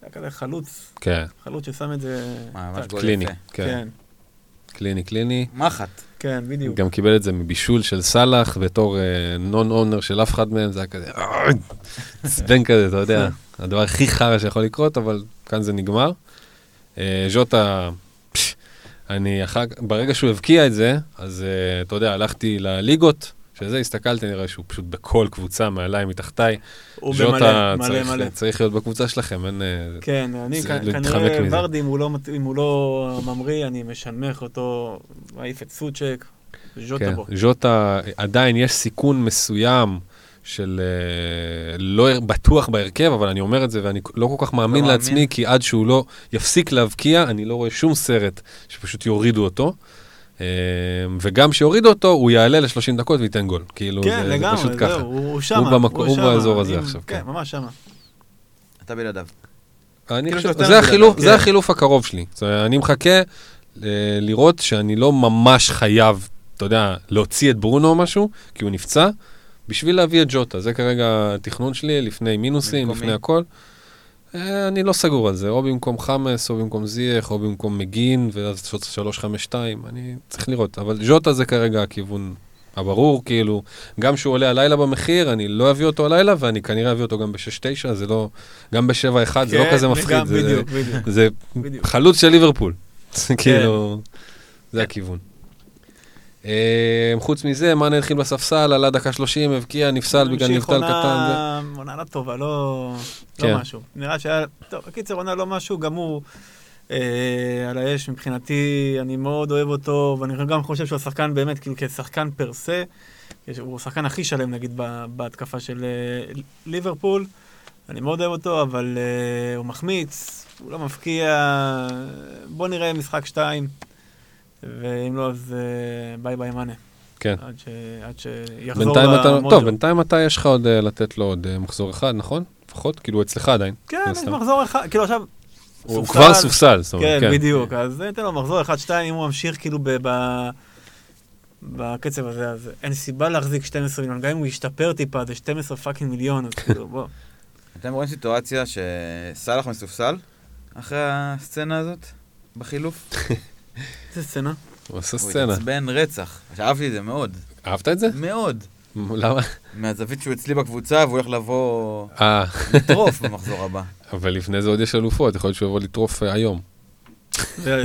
זה היה כזה חלוץ,
כן,
חלוץ ששם את זה...
ממש. גול
קליני.
יפה.
כן,
כן,
קליני, קליני.
מחט.
כן, בדיוק.
גם קיבל את זה מבישול של סאלח, בתור נון אונר של אף אחד מהם, זה היה כזה, "אה", עצבן כזה, אתה יודע, הדבר הכי חרא שיכול לקרות, אבל כאן זה נגמר. אה, ז'וטה, אני אחר כך, ברגע שהוא הבקיע את זה, אז אה, אתה יודע, הלכתי לליגות, שזה, הסתכלתי, נראה שהוא פשוט בכל קבוצה, מעליי, מתחתיי.
הוא במלא, מלא
צריך-
מלא.
צריך להיות בקבוצה שלכם, אין... אה,
כן, אני כנראה. ורדי, אם הוא לא אם הוא לא ממריא, אני משנמך אותו, מעיף את סוצ'ק, ז'וטה
כן,
בו.
ז'וטה, עדיין יש סיכון מסוים של אה, לא בטוח בהרכב, אבל אני אומר את זה ואני לא כל כך מאמין
מאמין.
לעצמי, כי עד שהוא לא יפסיק להבקיע, אני לא רואה שום סרט שפשוט יורידו אותו. אה, וגם שיורידו אותו, הוא יעלה ל-30 דקות וייתן גול. כאילו,
כן,
זה, זה
לגמרי,
פשוט ככה.
זהו, הוא הוא שמה.
במקום- הוא
שמה,
באזור הזה
עם-
עכשיו,
כן,
כן.
ממש שמה.
אתה בלעדיו.
אני
כאילו
חושב, זה החילוף,
לו,
זה
כן.
החילוף הקרוב שלי. זאת אומרת, אני מחכה אה, לראות שאני לא ממש חייב, אתה יודע, להוציא את ברונו או משהו, כי הוא נפצע, בשביל להביא את ג'וטה. זה כרגע התכנון שלי, לפני מינוסים, לפני? הכל. אה, אני לא סגור על זה, או במקום חמאס, או במקום זייח, או במקום מגין, ואז 352, אני צריך לראות. אבל ג'וטה זה כרגע הכיוון הברור, כאילו, גם שהוא עולה הלילה במחיר, אני לא אביא אותו הלילה, ואני כנראה אביא אותו גם ב-6-9, זה לא, גם ב-7-1, זה לא
כן,
כזה מפחיד.
וגם-
זה-
בדיוק, בדיוק.
זה
בדיוק.
חלוץ של ליברפול. זה כאילו, זה
כן.
הכיוון. אה, חוץ מזה, מאנה התחיל בספסל, עלה דקה 30, הבקיע, נפסל בגלל נבדל קטן.
עונה לא טובה, לא
כן.
לא משהו. נראה שהיה... טוב, בקיצר, עונה לא משהו, גם הוא אה, על האש מבחינתי, אני מאוד אוהב אותו, ואני גם חושב שהוא השחקן באמת, כאילו כשחקן פר סה, הוא השחקן הכי שלם נגיד בהתקפה של אה, ליברפול. אני מאוד אוהב אותו, אבל הוא מחמיץ, הוא לא מפקיע, בוא נראה משחק שתיים, ואם לא, אז אה, ביי ביי מאנה.
כן.
עד, ש... עד שיחזור
בינתיים אתה. טוב, בינתיים אתה יש לך עוד אה, לתת לו עוד אה, מחזור אחד, נכון? לפחות, כאילו אצלך עדיין.
כן, יש. מחזור אחד, כאילו עכשיו...
הוא
סופסל.
כבר סופסל, זאת אומרת,
כן, בדיוק. אז ניתן לו מחזור אחד, שתיים, אם הוא ממשיך כאילו ב... ב... בקצב הזה, אז אין סיבה להחזיק 12 מיליון, גם אם הוא ישתפר טיפה, זה 12 fucking מיליון, אז כאילו, בוא.
אתם רואים סיטואציה שסאלח מסופסל אחרי הסצנה הזאת בחילוף?
איזה סצנה.
הוא עושה
הוא
סצנה.
התעצבן רצח. אהבתי את זה מאוד.
אהבת את זה?
מאוד.
למה?
מהזווית שהוא אצלי בקבוצה והוא הולך לבוא
אה,
לטרוף במחזור הבא.
אבל לפני זה עוד יש אלופות, יכול להיות שהוא יבוא לטרוף אה, היום.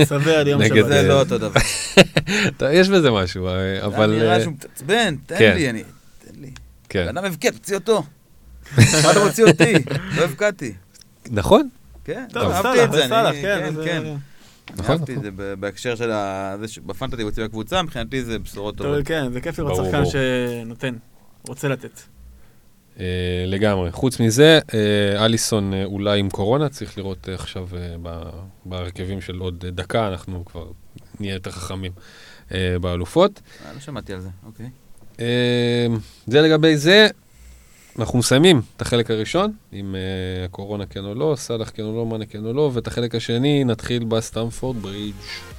סביר עד יום
נגד
שבת.
זה
לא אותו דבר.
יש בזה משהו, אה, אבל...
אבל... נראה
אה,
שהוא מתעצבן, תן
כן.
לי, אני... תן לי.
כן.
אדם הבקיע, תוציא אותו. מה אתה מוציא אותי? לא הבקעתי.
נכון,
כן,
טוב,
אהבתי את זה, אני-
כן.
כן,
זה-.
נכון,
אהבתי את
נכון.
זה ב- בהקשר של ה... זה שבפנטזי יוצאים בקבוצה, מבחינתי זה בשורות טובות.
טוב, כן, זה כיף לראות שחקן. שנותן. רוצה לתת.
אה, לגמרי. חוץ מזה, אה, אליסון אה, אולי עם קורונה, צריך לראות עכשיו ב- בהרכבים של עוד דקה, אנחנו כבר נהיה יותר חכמים באלופות.
לא שמעתי על זה, אוקיי.
זה לגבי זה. אנחנו מסיימים את החלק הראשון, עם אה, הקורונה כן או לא, סאלח כן או לא, מאנה כן או לא, ואת החלק השני נתחיל בסטמפורד ברידג'.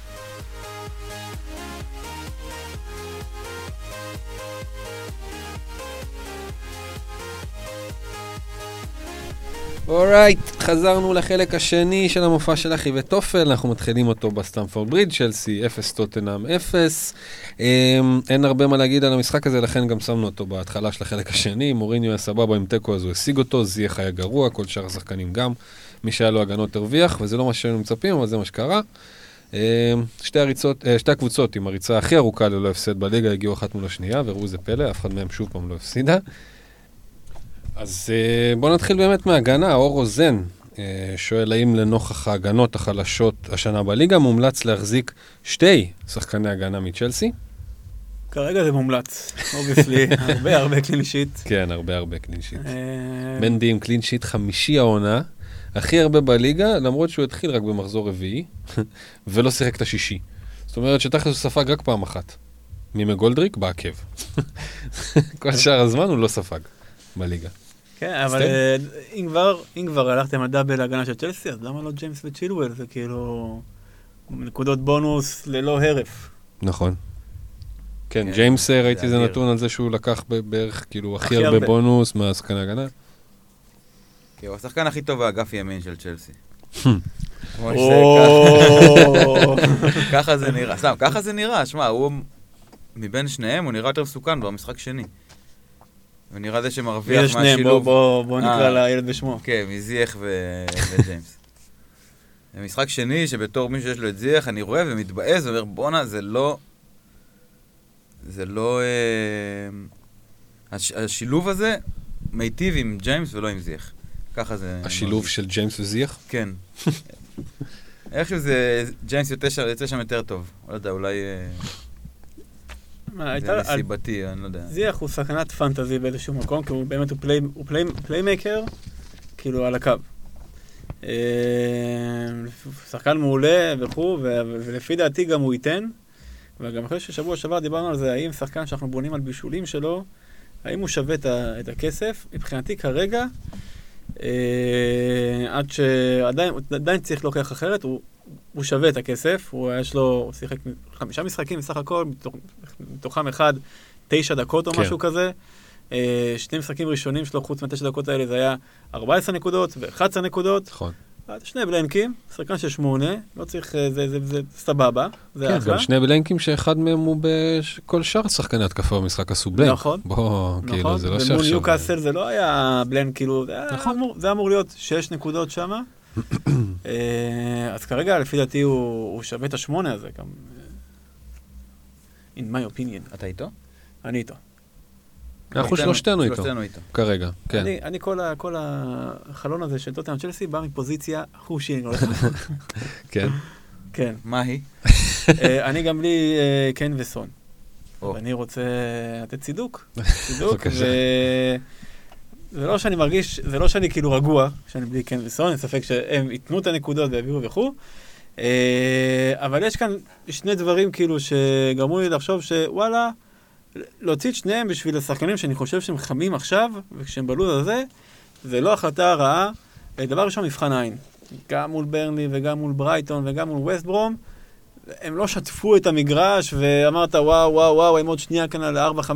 אורייט, חזרנו לחלק השני של המופע של אחי וטופל, אנחנו מתחילים אותו בסטמפורד ברידג', צ'לסי 0, טוטנאם 0. אמ, אין הרבה מה להגיד על המשחק הזה, לכן גם שמנו אותו בהתחלה של החלק השני. מוריניו היה סבבה עם תיקו אז הוא השיג אותו, זייח היה גרוע, כל שאר השחקנים גם. מי שהיה לו הגנות הרוויח, וזה לא מה שהיינו מצפים, אבל זה מה שקרה. אמ, שתי, הריצות, אה, שתי הקבוצות עם הריצה הכי ארוכה ללא הפסד בליגה הגיעו אחת מול השנייה, וראו איזה פלא, אף אחד מהם שוב פעם לא הפסידה. אז אה, בואו נתחיל באמת מההגנה, אור רוזן אה, שואל האם לנוכח ההגנות החלשות השנה בליגה מומלץ להחזיק שתי שחקני הגנה מצ'לסי?
כרגע זה מומלץ, obviously, הרבה הרבה clean sheet.
כן, הרבה הרבה clean
sheet.
מנדי עם clean sheet חמישי העונה, הכי הרבה בליגה, למרות שהוא התחיל רק במחזור רביעי, ולא שיחק את השישי. זאת אומרת שתכלס הוא ספג רק פעם אחת. ממגולדריק בעקב. כל שאר הזמן הוא לא ספג בליגה.
כן, אבל? אה, אם כבר, אם כבר הלכתם על דאבל הגנה של צ'לסי, אז למה לא ג'יימס וצ'ילואל? זה כאילו נקודות בונוס ללא הרף.
נכון. כן,
כן,
ג'יימס, ראיתי
זה
איזה. נתון על זה שהוא לקח בערך, כאילו, הכי הרבה. בונוס מהשחקני הגנה.
כן, הוא השחקן הכי טוב באגף ימין של צ'לסי. ככה זה נראה. סתם, ככה זה נראה. שמע, הוא... מבין שניהם הוא נראה יותר מסוכן במשחק שני. הוא נראה זה שמרוויח?
בוא-
מהשילוב.
בוא בוא נקרא
אה.
לילד בשמו.
כן, מזייח ו- וג'יימס. זה משחק שני שבתור מישהו שיש לו את זייח, אני רואה ומתבאס ואומר, בואנה, זה לא... זה לא... אה, הש- השילוב הזה מיטיב עם ג'יימס ולא עם זייח. ככה זה...
השילוב של ג'יימס וזייח?
כן. איכשהו זה... ג'יימס יוצא שם- יוצא שם יותר טוב. לא יודע, אולי... זה נסיבתי, אני לא יודע.
זיח הוא סכנת fantasy באיזשהו מקום, כי הוא באמת הוא play- הוא play- playmaker, כאילו על הקו. אה, שחקן מעולה וכו', ולפי דעתי גם הוא ייתן. וגם אחרי ששבוע שעבר דיברנו על זה, האם שחקן שאנחנו בונים על בישולים שלו, האם הוא שווה את, הכסף? מבחינתי כרגע, אה, עד שעדיין עדיין צריך להוכיח אחרת, הוא, שווה את הכסף, הוא יש לו, הוא שיחק חמישה משחקים בסך הכל, מתוכם אחד תשע דקות או
כן.
משהו כזה. אה, שני משחקים ראשונים שלו, חוץ מהתשע דקות האלה, זה היה 14 נקודות ו-11 נקודות.
נכון.
אה, שני בלנקים, שחקן של שמונה, לא צריך, אה, זה, זה, זה סבבה, זה
כן,
אחלה.
גם שני בלנקים שאחד מהם הוא בכל שאר שחקני התקפה במשחק עשו בלנק.
נכון.
בוא, כאילו,
נכון,
זה לא
ומול
שעכשיו...
ניוקאסל זה לא היה בלנק, כאילו, זה היה
נכון.
אמור- זה אמור להיות שש נקודות שמה. אה, אז כרגע, לפי דעתי, הוא הוא שווה את השמונה הזה גם. In my opinion,
אתה איתו?
אני איתו.
אנחנו שלושתנו איתו,
שלושתנו איתו.
כרגע, כן.
אני, אני כל, ה, כל החלון הזה של טוטנאם צ'לסי בא מפוזיציה חושי,
כן.
כן.
מה היא?
אה, אני גם בלי אה, קיין וסון.
או.
ואני רוצה לתת צידוק. צידוק. זה לא שאני מרגיש, זה לא שאני כאילו רגוע, שאני בלי קיין וסון, אין ספק שהם ייתנו את הנקודות ויביאו וכו'. אה, אבל יש כאן שני דברים כאילו שגרמו לי לחשוב שוואלה, להוציא את שניהם בשביל השחקנים שאני חושב שהם חמים עכשיו, וכשהם בלוז הזה, זה לא החלטה רעה. אה, דבר ראשון, מבחן עין. גם מול ברנלי וגם מול ברייטון וגם מול ווסט ברום. הם לא שטפו את המגרש ואמרת וואו וואו וואו הם עוד שנייה כאן על 4-5-0,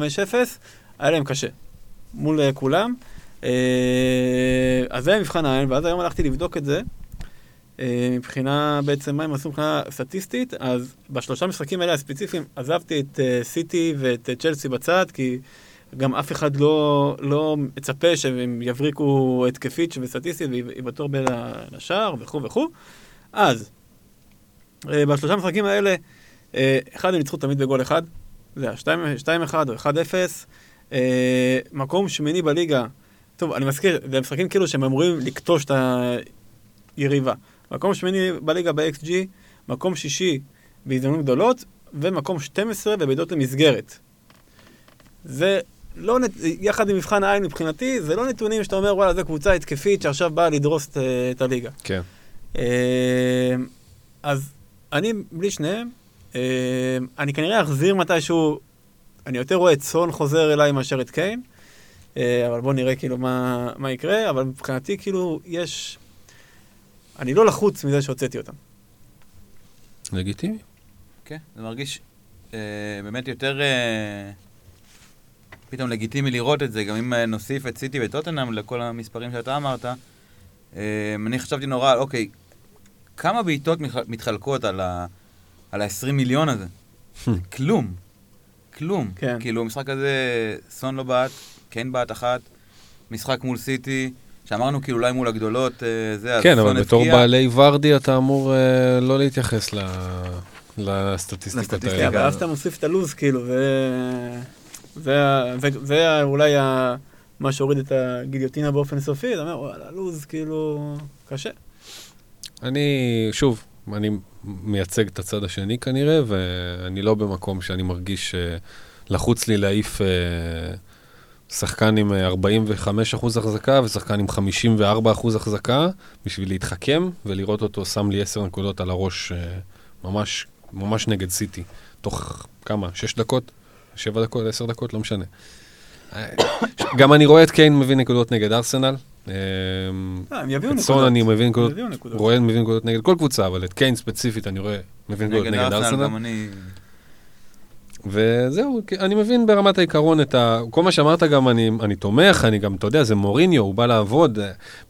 היה להם קשה. מול אה, כולם. אז זה מבחן העין, ואז היום הלכתי לבדוק את זה. אה, מבחינה בעצם מה הם עשו מבחינה סטטיסטית, אז בשלושה משחקים האלה הספציפיים עזבתי את אה, סיטי ואת אה, צ'לסי בצד, כי גם אף אחד לא, לא מצפה שהם יבריקו התקפית וסטטיסטית ויבטאו בין לשער וכו' וכו'. אז, בשלושה משחקים האלה, אחד הם ניצחו תמיד בגול אחד, זה היה 2-1 או 1-0. אה, מקום שמיני בליגה, טוב, אני מזכיר, זה משחקים כאילו שהם אמורים לקטוש את היריבה. מקום שמיני בליגה ב-XG, מקום שישי בהזדמנות גדולות, ומקום 12 בבעיטות למסגרת. זה לא, נת- יחד עם מבחן העין מבחינתי, זה לא נתונים שאתה אומר, וואלה, זו קבוצה התקפית שעכשיו באה לדרוס את, את הליגה.
כן.
אה, אז אני בלי שניהם, אה, אני כנראה אחזיר מתישהו, אני יותר רואה את סון חוזר אליי מאשר את קיין, אה, אבל בואו נראה כאילו מה, מה יקרה, אבל מבחינתי כאילו יש... אני לא לחוץ מזה שהוצאתי אותם.
לגיטימי.
כן, זה מרגיש אה, באמת יותר אה, פתאום לגיטימי לראות את זה, גם אם אה, נוסיף את סיטי וטוטנאם לכל המספרים שאתה אמרת. אה, אני חשבתי נורא, אוקיי, כמה בעיטות מתח- מתחלקות על ה- על ה-20 מיליון הזה? כלום. כלום.
כן.
כאילו, המשחק הזה, סון לא בעט, כן בעט אחת, משחק מול סיטי, שאמרנו כאילו אולי מול הגדולות, אה, זה, אז
כן, אבל בתור. בעלי ורדי אתה אמור אה, לא להתייחס ל- לסטטיסטיקות
לסטטיסטיקה.
כן,
האלה.
אבל אז אתה מוסיף את הלו"ז, כאילו, ו... זה, ה- זה, זה ה- אולי ה... מה שהוריד את הגיליוטינה באופן סופי, אתה אומר, וואלה, הלו"ז, כאילו, קשה.
אני, שוב, אני מייצג את הצד השני כנראה, ואני לא במקום שאני מרגיש אה, לחוץ לי להעיף אה, שחקן עם אה, 45% החזקה ושחקן עם 54% החזקה, בשביל להתחכם ולראות אותו שם לי 10 נקודות על הראש אה, ממש, ממש נגד סיטי. תוך כמה? 6 דקות? 7 דקות? 10 דקות? לא משנה. אה, גם אני רואה את קיין מביא נקודות נגד ארסנל. אה,
אה, הם יביאו נקודות.
סון אני מבין נקודות. רואה מביא נקודות נגד כל קבוצה, אבל את קיין ספציפית אני רואה מביא נקודות
נגד
נגד
ארסנל,
ארסנל.
גם אני...
וזהו, אני מבין ברמת העיקרון את ה... כל מה שאמרת גם, אני, אני תומך, אני גם, אתה יודע, זה מוריניו, הוא בא לעבוד.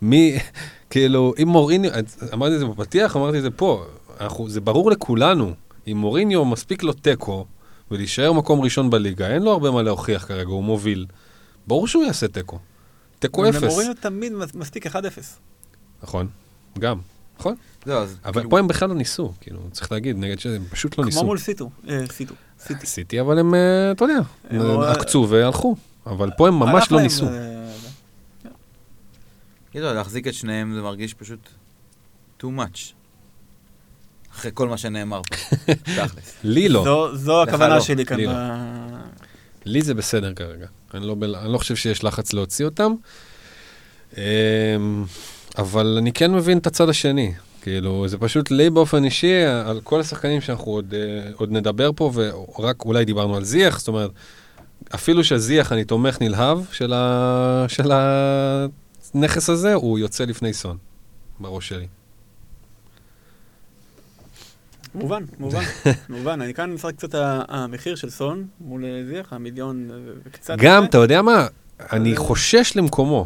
מי, כאילו, אם מוריניו, אמרתי את זה בפתיח, אמרתי את זה פה, אנחנו, זה ברור לכולנו, אם מוריניו מספיק לו תיקו, ולהישאר מקום ראשון בליגה, אין לו הרבה מה להוכיח כרגע, הוא מוביל. ברור שהוא יעשה תיקו. תיקו אפס.
למוריניו תמיד מס- מספיק 1-0.
נכון, גם, נכון.
זהו, אז
אבל
כאילו-
פה הם בכלל לא ניסו, כאילו, צריך להגיד, נגד שהם פשוט לא ניסו.
כמו מול סיטו. אה, סיטו. סיטי.
סיטי, אבל הם, אה, אתה יודע,
הם
עקצו והלכו. אבל פה הם ממש לא ניסו.
אה,
כאילו, להחזיק את שניהם זה מרגיש פשוט too much. אחרי כל מה שנאמר פה, תכלס.
לי לא,
זו- הכוונה
לא,
שלי כאן.
לי לא. לי זה בסדר כרגע. אני לא, אני לא חושב שיש לחץ להוציא אותם. אמ, אבל אני כן מבין את הצד השני. כאילו, זה פשוט לי באופן אישי, על כל השחקנים שאנחנו עוד, אה, עוד נדבר פה, ורק אולי דיברנו על זיח, זאת אומרת, אפילו שזיח אני תומך נלהב של, ה, של הנכס הזה, הוא יוצא לפני סון, בראש שלי.
מובן, מובן, מובן. אני כאן משחק קצת המחיר של סון מול אה, זיח, המיליון אה, וקצת.
גם. אתה יודע מה? אני חושש למקומו?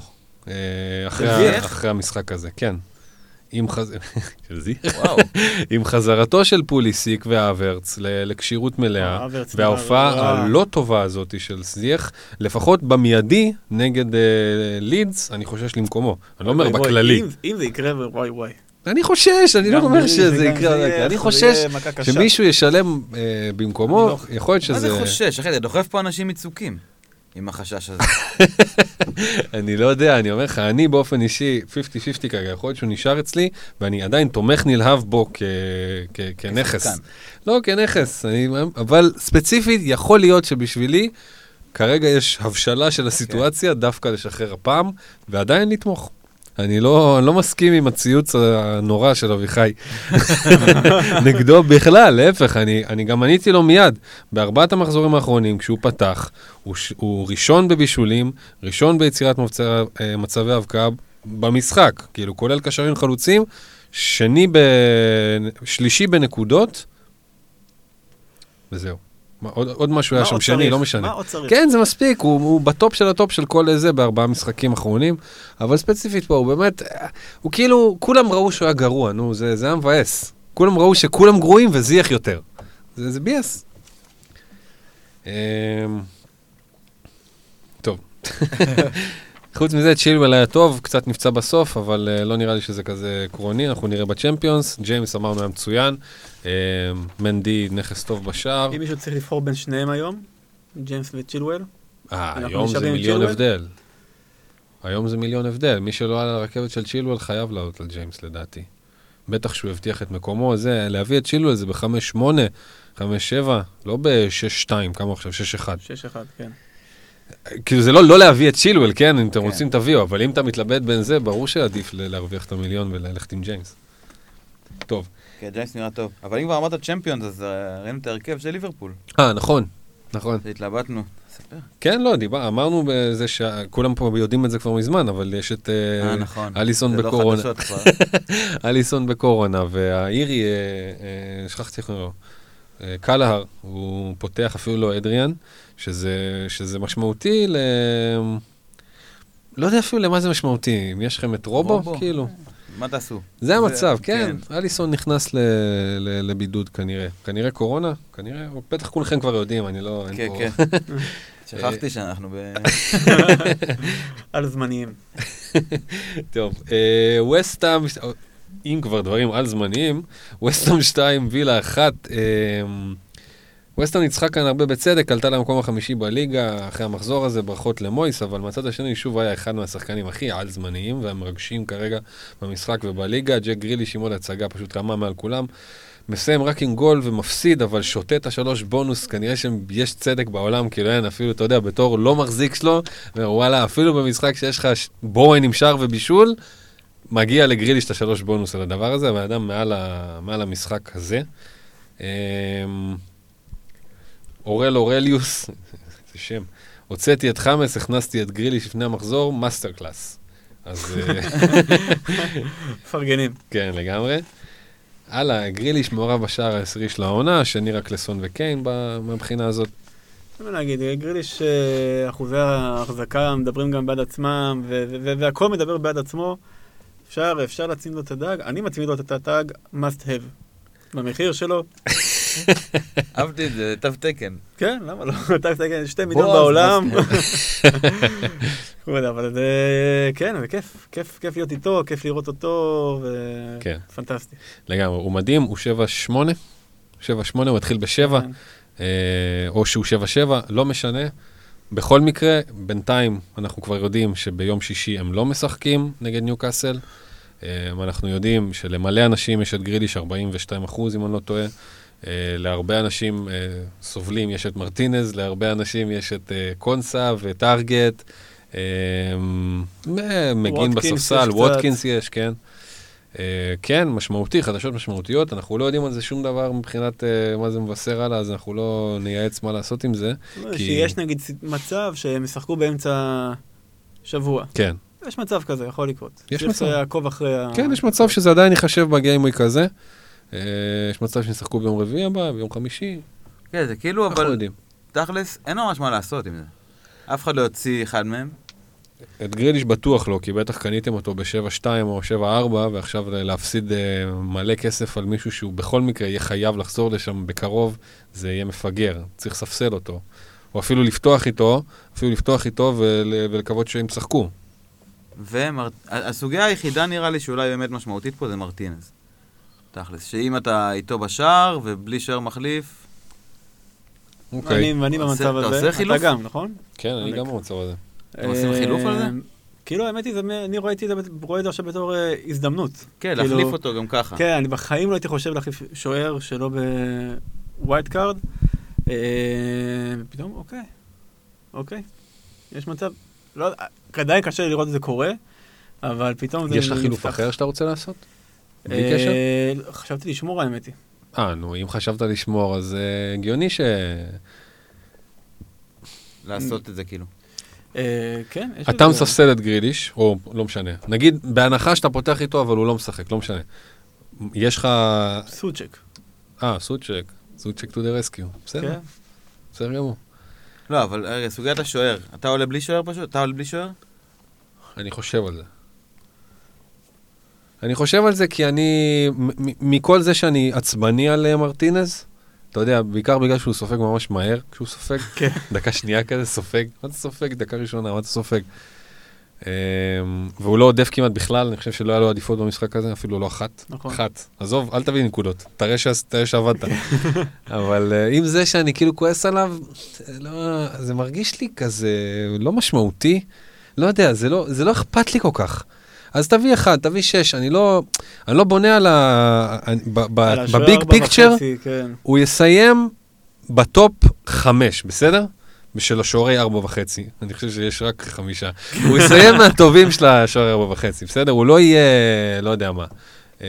אחרי המשחק הזה, כן. עם, חז... של זיח?
וואו.
עם חזרתו של פוליסיק והאברץ ל- לכשירות מלאה,
האברץ
וההופעה הלא טובה הזאת של זיח, לפחות במיידי נגד אה, לידס, אני חושש למקומו. אני לא אומר בכללי.
אם- אם זה יקרה, וואי וואי.
אני חושש, אני לא אומר
זה-
שזה
זה
יקרה,
זה
אני
זה
חושש. שמישהו ישלם אה, במקומו,
לא-
יכול להיות
מה זה
שזה...
חושש? אחי, אתה דוחף פה אנשים מצוקים עם החשש הזה.
אני לא יודע, אני אומר לך, אני באופן אישי, 50-50 כרגע, יכול להיות שהוא נשאר אצלי, ואני עדיין תומך נלהב בו כ- כ- כנכס. לא, כנכס, אני, אבל ספציפית, יכול להיות שבשבילי, כרגע יש הבשלה של הסיטואציה, דווקא לשחרר הפעם, ועדיין לתמוך. אני לא, לא מסכים עם הציוץ הנורא של אביחי נגדו בכלל, להפך, אני, אני גם עניתי לו מיד. בארבעת המחזורים האחרונים, כשהוא פתח, הוא, הוא ראשון בבישולים, ראשון ביצירת מצב, אה, מצבי הבקעה במשחק, כאילו, כולל קשרים חלוצים, שני ב... שלישי בנקודות, וזהו. מה, עוד, עוד משהו היה שם שני,
צריך?
לא משנה.
מה עוד צריך?
כן, זה מספיק, הוא, הוא בטופ של הטופ של כל זה בארבעה משחקים אחרונים, אבל ספציפית פה, הוא באמת, הוא כאילו, כולם ראו שהוא היה גרוע, נו, זה, זה היה מבאס. כולם ראו שכולם גרועים וזיח יותר. זה, זה ביאס. אמ, טוב. חוץ מזה, צ'ילואל היה טוב, קצת נפצע בסוף, אבל אה, לא נראה לי שזה כזה עקרוני, אנחנו נראה בצ'מפיונס. ג'יימס אמרנו היה מצוין, אמ, מנדי נכס טוב בשער.
אם מישהו צריך לבחור בין שניהם היום, ג'יימס וצ'ילואל,
אה, היום זה מיליון? הבדל. היום זה מיליון הבדל. מי שלא על הרכבת של צ'ילואל חייב לעלות על ג'יימס לדעתי. בטח שהוא הבטיח את מקומו, זה, להביא את צ'ילואל זה ב-5-8, 5-7, לא ב-6-2, כמה עכשיו? 6-1.
6-1, כן.
כאילו זה לא לא להביא את צ'ילואל, כן? אם אתם
כן.
רוצים תביאו, אבל אם אתה מתלבט בין זה, ברור שעדיף להרוויח את המיליון וללכת עם ג'יימס. טוב.
כן, ג'יימס נראה טוב. אבל אם כבר אמרת צ'מפיונס, אז אה, ראינו את ההרכב של ליברפול.
אה, נכון, נכון.
שהתלבטנו. ספר.
כן, לא, דיבר, אמרנו בזה שכולם פה יודעים את זה כבר מזמן, אבל יש את אה,
אה, נכון.
אליסון
זה לא
בקורונה.
חדשות כבר.
אליסון בקורונה, והאירי, אה, אה, שכחתי איך אה, קלהר, הוא פותח אפילו לא אדריאן, שזה, שזה משמעותי ל... לא יודע אפילו למה זה משמעותי, אם יש לכם את רובו,
רובו?
כאילו.
מה תעשו?
זה המצב, כן.
כן.
אליסון נכנס ל, ל, לבידוד כנראה. כנראה קורונה, כנראה, בטח כולכם כבר יודעים, אני לא...
כן,
פה-
כן. שכחתי שאנחנו ב...
על זמניים.
טוב, ווסטאם, אם כבר דברים על זמניים, ווסטאם 2, וילה 1. ווסטאם ניצחה כאן הרבה בצדק, עלתה למקום החמישי בליגה אחרי המחזור הזה, ברכות למויס, אבל מהצד השני שוב היה אחד מהשחקנים הכי על זמניים והמרגשים כרגע במשחק ובליגה. ג'ק גריליש עם עוד הצגה פשוט רמה מעל כולם. מסיים רק עם גול ומפסיד, אבל שותה את השלוש בונוס, כנראה שיש צדק בעולם, כאילו אין, אפילו, אתה יודע, בתור לא מחזיק שלו, וואלה, אפילו במשחק שיש לך בורן עם שער ובישול, מגיע לגריליש את השלוש בונוס על הדבר הזה, הבן אדם מעל, ה, מעל המשחק הזה. אורל אורליוס, זה שם, הוצאתי את חאמס, הכנסתי את גריליש לפני המחזור, masterclass. אז אה,
מפרגנים.
כן, לגמרי. הלאה, גריליש מעורב בשער העשירי של העונה, השני רק לסון וקיין מהבחינה הזאת.
מה להגיד, גריליש, אה, אחוזי ההחזקה מדברים גם בעד עצמם, והכל מדבר בעד עצמו. אפשר, אפשר להצמיד לו את הדג, אני מצמיד לו את התג must have. במחיר שלו,
אהבתי את זה, תו תקן.
כן, למה לא? תג תקן, שתי מיליון
בועז,
בעולם. אבל זה, כן, זה כיף, כיף, כיף להיות איתו, כיף לראות אותו,
כן.
ופנטסטי.
לגמרי, הוא מדהים, הוא 7-8, 7-8, הוא התחיל ב-7,
כן.
אה, או שהוא 7-7, לא משנה. בכל מקרה, בינתיים אנחנו כבר יודעים שביום שישי הם לא משחקים נגד ניוקאסל. אה, אנחנו יודעים שלמלא אנשים יש את גריליש 42 אחוז, אם אני לא טועה. אה, להרבה אנשים אה, סובלים יש את מרטינז, להרבה אנשים יש את אה, קונסה וטארגט. מ- מגין בספסל. ווטקינס יש, כן. אה, כן, משמעותי, חדשות משמעותיות, אנחנו לא יודעים על זה שום דבר מבחינת אה, מה זה מבשר הלאה, אז אנחנו לא נייעץ מה לעשות עם זה. כי-
שיש נגיד מצב שהם ישחקו באמצע שבוע.
כן.
יש מצב כזה, יכול לקרות.
יש
צריך
מצב.
לעקוב אחרי ה...
כן, יש מצב שזה עדיין ייחשב בגיימוויק הזה. אה, יש מצב שישחקו ביום רביעי הבא, ביום חמישי,
כן, זה כאילו,
אנחנו
אבל
יודעים.
תכלס, אין ממש מה לעשות עם זה. אף אחד לא יוציא אחד מהם.
את גריליש בטוח לא, כי בטח קניתם אותו ב-7-2 או 7-4, ועכשיו להפסיד אה, מלא כסף על מישהו שהוא בכל מקרה יהיה חייב לחזור לשם בקרוב, זה יהיה מפגר, צריך לספסל אותו. או אפילו לפתוח איתו, אפילו לפתוח איתו ול, ולקוות שהם ישחקו.
והסוגיה היחידה נראה לי שאולי באמת משמעותית פה זה מרטינז. תכלס, שאם אתה איתו בשער ובלי שוער מחליף,
אוקיי.
אני, ואני
אתה
במצב
אתה
הזה.
עושה חילוף?
אתה גם, נכון?
כן, אני. גם במצב הזה.
אתם עושים חילוף על זה?
אה, כאילו, האמת היא, אני רואה את זה עכשיו בתור אה, הזדמנות.
כן,
כאילו-
להחליף אותו גם ככה.
כן, אני בחיים לא הייתי חושב להחליף שוער שלא ב wildcard. אה, פתאום, אוקיי, אוקיי, יש מצב. לא, יודע, עדיין קשה לי לראות את זה קורה, אבל פתאום זה
יש לך חילוף. אחר שאתה רוצה לעשות? בלי
אה,
קשר?
חשבתי לשמור האמת היא.
אה, נו, אם חשבת לשמור, אז אה, הגיוני ש...
לעשות את זה כאילו.
אה, כן, יש
אתה מספסל את גריליש, או לא משנה. נגיד, בהנחה שאתה פותח איתו, אבל הוא לא משחק, לא משנה. יש לך...
סוצ'ק.
אה, סוצ'ק. סוצ'ק to the rescue. בסדר,
כן.
בסדר גמור.
לא, אבל רגע, סוגיית השוער. אתה עולה בלי שוער פשוט? אתה עולה בלי שוער?
אני חושב על זה. אני חושב על זה כי אני, מכל זה שאני עצבני על אה, מרטינז, אתה יודע, בעיקר בגלל שהוא סופג ממש מהר, כשהוא סופג,
כן.
דקה שנייה כזה סופג, מה אתה סופג? דקה ראשונה, מה אתה סופג? אמ, והוא לא עודף כמעט בכלל, אני חושב שלא היה לו עדיפות במשחק הזה, אפילו לא אחת.
נכון.
אחת. עזוב, אל תביא נקודות, תראה שעבדת. אבל אה, עם זה שאני כאילו כועס עליו, לא, זה מרגיש לי כזה לא משמעותי. לא יודע, זה לא, זה לא אכפת לי כל כך. אז תביא אחד, תביא שש, אני לא, אני לא בונה על ה... בביג פיקצ'ר,
כן.
הוא יסיים בטופ חמש, בסדר? של השוערי ארבע וחצי. אני חושב שיש רק חמישה. הוא יסיים מהטובים של השוערי ארבע וחצי, בסדר? הוא לא יהיה, לא יודע מה. אה,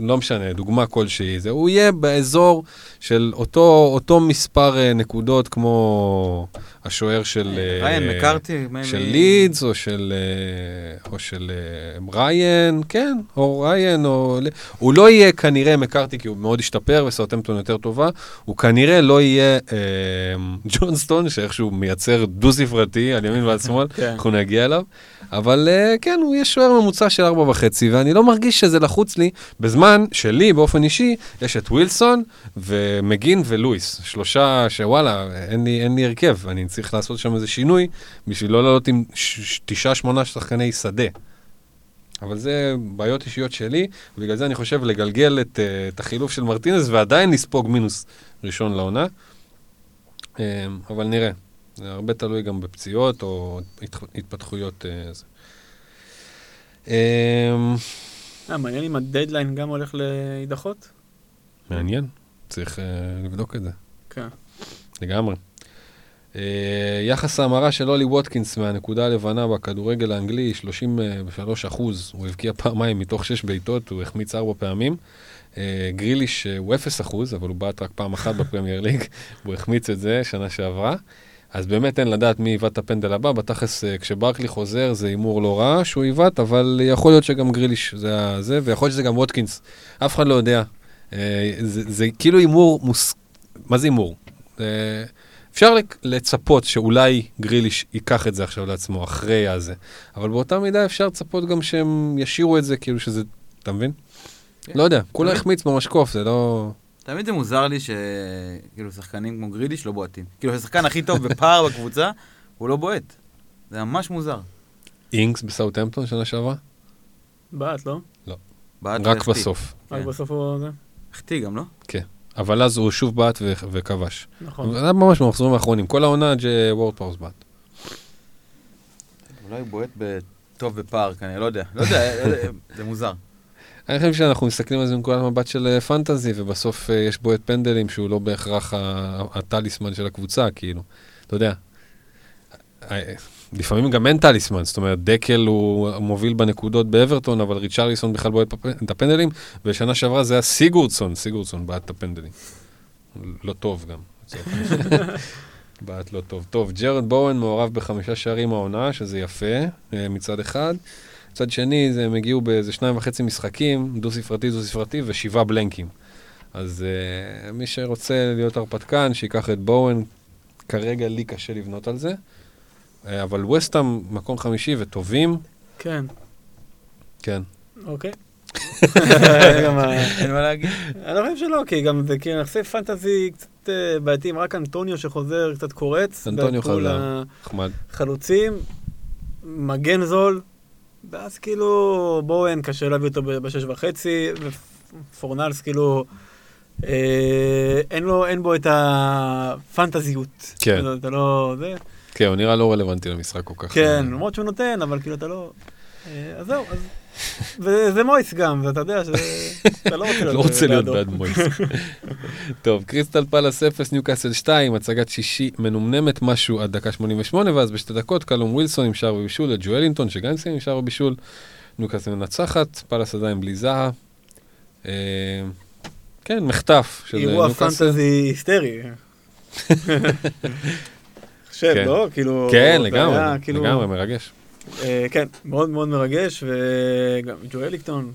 לא משנה, דוגמה כלשהי. זה, הוא יהיה באזור של אותו, אותו מספר אה, נקודות כמו השוער של... אה,
ריין, מקארתי,
של לידס, או של, אה, או של אה, ריין, כן, או ריין, או... הוא לא יהיה כנראה מקארתי, כי הוא מאוד השתפר וסאוטמפטון יותר טובה, הוא כנראה לא יהיה אה, ג'ונסטון, שאיכשהו מייצר דו-ספרתי על ימין ועל שמאל,
כן.
אנחנו נגיע אליו. אבל אה, כן, הוא יהיה שוער ממוצע של ארבע וחצי, ואני לא מרגיש שזה לחוץ לי, בזמן שלי, באופן אישי, יש את ווילסון ומגין ולואיס. שלושה שוואלה, אין לי, אין לי הרכב, אני צריך לעשות שם איזה שינוי, בשביל לא לעלות עם תשעה, שמונה שחקני שדה. אבל זה בעיות אישיות שלי, ובגלל זה אני חושב לגלגל את, אה, את החילוף של מרטינס ועדיין לספוג מינוס ראשון לעונה. אה, אבל נראה. זה הרבה תלוי גם בפציעות או התפתחויות. אה,
מעניין אם הדדליין גם הולך להידחות?
מעניין, צריך אה, לבדוק את זה.
כן.
לגמרי. Uh, יחס ההמרה של אולי ווטקינס מהנקודה הלבנה בכדורגל האנגלי, 33 אחוז. הוא הבקיע פעמיים מתוך 6 בעיטות, הוא החמיץ 4 פעמים. Uh, גריליש uh, הוא 0 אחוז, אבל הוא בעט רק פעם אחת בפרמייר ליג, הוא החמיץ את זה שנה שעברה. אז באמת אין לדעת מי עיוות את הפנדל הבא, בתכלס uh, כשברקלי חוזר זה הימור לא רע שהוא עיוות, אבל יכול להיות שגם גריליש זה זה, ויכול להיות שזה גם ווטקינס, אף אחד לא יודע. Uh, זה, זה כאילו הימור מוס... מה זה הימור? זה... אפשר לצפות שאולי גריליש ייקח את זה עכשיו לעצמו, אחרי הזה. אבל באותה מידה אפשר לצפות גם שהם ישאירו את זה, כאילו שזה, אתה מבין?
כן.
לא יודע, כולה החמיץ במשקוף, זה לא...
תמיד זה מוזר לי שכאילו שחקנים כמו גריליש לא בועטים. כאילו השחקן הכי טוב בפער בקבוצה, הוא לא בועט. זה ממש מוזר.
אינגס בסאוטהמפטון שנה שעברה?
בעט, לא?
בעט
רק. בסוף.
רק
כן.
בסוף הוא זה?
החטיא גם, לא?
אבל אז הוא שוב בעט ו- וכבש.
נכון.
זה היה ממש במחזורים האחרונים, כל העונה עד שוורד פראוס בעט.
אולי הוא בועט טוב בפער כנראה, לא יודע. לא יודע, לא זה מוזר.
אני חושב שאנחנו מסתכלים על זה מנקודת מבט של אה, פנטזי, ובסוף אה, יש בו את פנדלים שהוא לא בהכרח הטליסמן של הקבוצה, כאילו. אתה יודע, אה, לפעמים גם אין טליסמן, זאת אומרת, דקל הוא מוביל בנקודות באברטון, אבל ריצ'רליסון בכלל בועט את הפנדלים, ושנה שעברה זה היה סיגורדסון, סיגורדסון בעט את הפנדלים. לא טוב גם. בעט לא טוב. טוב, ג'רד בואן מעורב בחמישה שערים העונה, שזה יפה אה, מצד אחד. מצד שני, הם הגיעו באיזה שניים וחצי משחקים, דו-ספרתי, דו-ספרתי, ושבעה בלנקים. אז uh, מי שרוצה להיות הרפתקן, שייקח את בואן. כרגע לי קשה לבנות על זה. Uh, אבל ווסטהאם מקום חמישי וטובים,
כן.
כן.
אוקיי.
אין מה להגיד.
אני לא חושב שלא, כי גם זה כאילו נכסי פנטזי קצת אה, בעייתיים, רק אנטוניו שחוזר קצת קורץ.
אנטוניו חזר. נחמד.
החלוצים, מגן זול, ואז כאילו בואן קשה להביא אותו בשש וחצי, ופורנלס כאילו, אה, אין, לו, אין בו את הפנטזיות.
כן.
אתה, אתה לא... זה,
כן, הוא נראה לא רלוונטי למשחק כל כך.
כן,
אה,
למרות שהוא נותן, אבל כאילו אתה לא... אה, אז זהו, אז... וזה מויס גם, ואתה יודע שזה... אתה לא רוצה להיות
לא להיות. בעד מויס. טוב, קריסטל פלאס 0, ניוקאסל 2, הצגת שישי מנומנמת משהו עד דקה 88, ואז בשתי דקות קלום ווילסון עם שער ובישול לג'ואלינטון, שגם סיים עם שער ובישול. ניוקאסל מנצחת, פלאס עדיין בלי זהה. אה, כן, מחטף של
אירוע. פנטזי היסטרי. חושב,
כן.
לא? כאילו...
כן, לגמרי,
היה, כאילו,
לגמרי, מרגש.
אה, כן, מאוד מאוד מרגש, וגם ג'ואליקטון.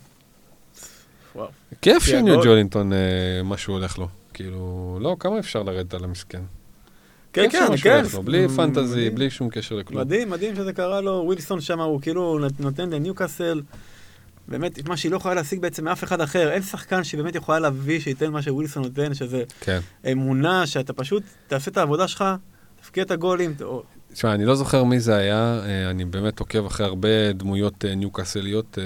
וואו.
כיף
כי
שניו ג'ולינטון, אה, משהו הולך לו. כאילו, לא, כמה אפשר לרדת על המסכן?
כן, כן, כן.
בלי פנטזי. בלי שום קשר לכלום.
מדהים, מדהים שזה קרה לו. ווילסון שם, הוא כאילו נותן לניוקאסל באמת את מה שהיא לא יכולה להשיג בעצם מאף אחד אחר. אין שחקן שהיא באמת יכולה להביא שייתן מה שווילסון נותן, שזה
כן.
אמונה שאתה פשוט תעשה את העבודה שלך, תפקיע את הגולים.
תשמע, אני לא זוכר מי זה היה, אה, אני באמת עוקב אחרי הרבה דמויות אה, ניוקאסליות אה,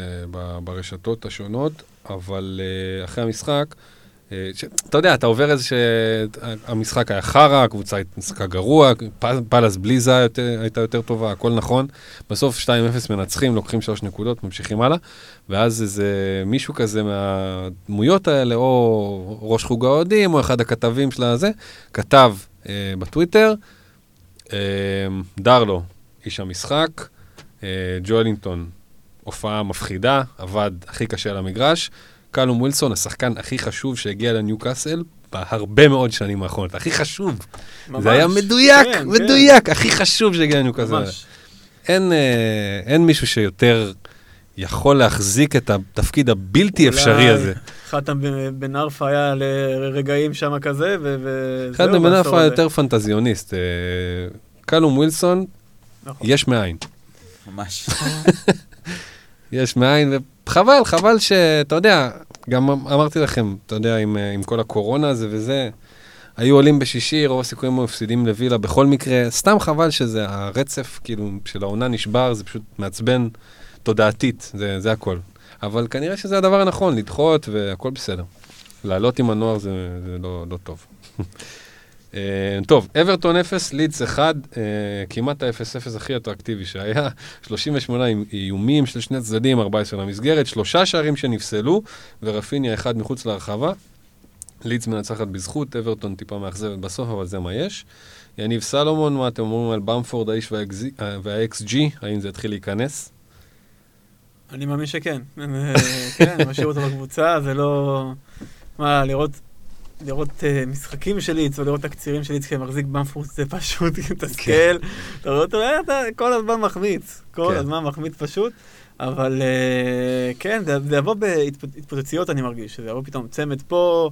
ברשתות השונות, אבל אחרי המשחק, ש- אתה יודע, אתה עובר איזה שהמשחק היה חרא, הקבוצה משחקה גרוע, פ- פאלאס בלי זה יותר- הייתה יותר טובה, הכל נכון. בסוף 2-0 מנצחים, לוקחים שלוש נקודות, ממשיכים הלאה, ואז איזה מישהו כזה מהדמויות האלה, או ראש חוג האוהדים, או אחד הכתבים של הזה, כתב אה, בטוויטר. אה, דרלו, איש המשחק. אה, ג'ואלינגטון, הופעה מפחידה, עבד הכי קשה על המגרש. קלום ווילסון, השחקן הכי חשוב שהגיע לניוקאסל בהרבה מאוד שנים האחרונות. הכי חשוב.
ממש.
זה היה מדויק,
כן,
מדויק, הכי חשוב שהגיע
כן,
לניוקאסל.
ממש.
אין, אה, אין מישהו שיותר יכול להחזיק את התפקיד הבלתי אפשרי הזה.
חתם בן- ערפה היה לרגעים שם כזה, וזהו.
אחד בן
הזה.
יותר פנטזיוניסט. אה, קלום ווילסון,
נכון.
יש מאין.
ממש.
יש מאין, וחבל, חבל שאתה יודע, גם אמרתי לכם, אתה יודע, עם, אה, עם כל הקורונה הזה וזה, היו עולים בשישי, רוב הסיכויים היו מפסידים לווילה בכל מקרה, סתם חבל שזה, הרצף כאילו של העונה נשבר, זה פשוט מעצבן תודעתית, זה, זה הכל. אבל כנראה שזה הדבר הנכון, לדחות והכל בסדר. לעלות עם הנוער זה, זה לא, לא טוב. אה, טוב, אברטון 0, לידס 1, אה, כמעט ה-0-0 הכי אטרקטיבי שהיה, 38 איומים של שני צדדים, 14 למסגרת, שלושה שערים שנפסלו, ורפיניה אחד מחוץ להרחבה. לידס מנצחת בזכות, אברטון טיפה מאכזבת בסוף, אבל זה מה יש. יניב סלומון, מה אתם אומרים על במפורד, האיש וה-XG, האם זה יתחיל להיכנס?
אני מאמין שכן. כן, משאיר אותו בקבוצה, זה לא... מה, לראות... לראות uh, משחקים של ליץ, או לראות תקצירים של ליץ כמחזיק במפורט, זה פשוט מתסכל. אתה רואה אותו, אתה כל הזמן מחמיץ. כל
כן.
הזמן מחמיץ פשוט. אבל uh, כן, זה, זה יבוא בהתפוצצויות, אני מרגיש. שזה יבוא פתאום צמד פה,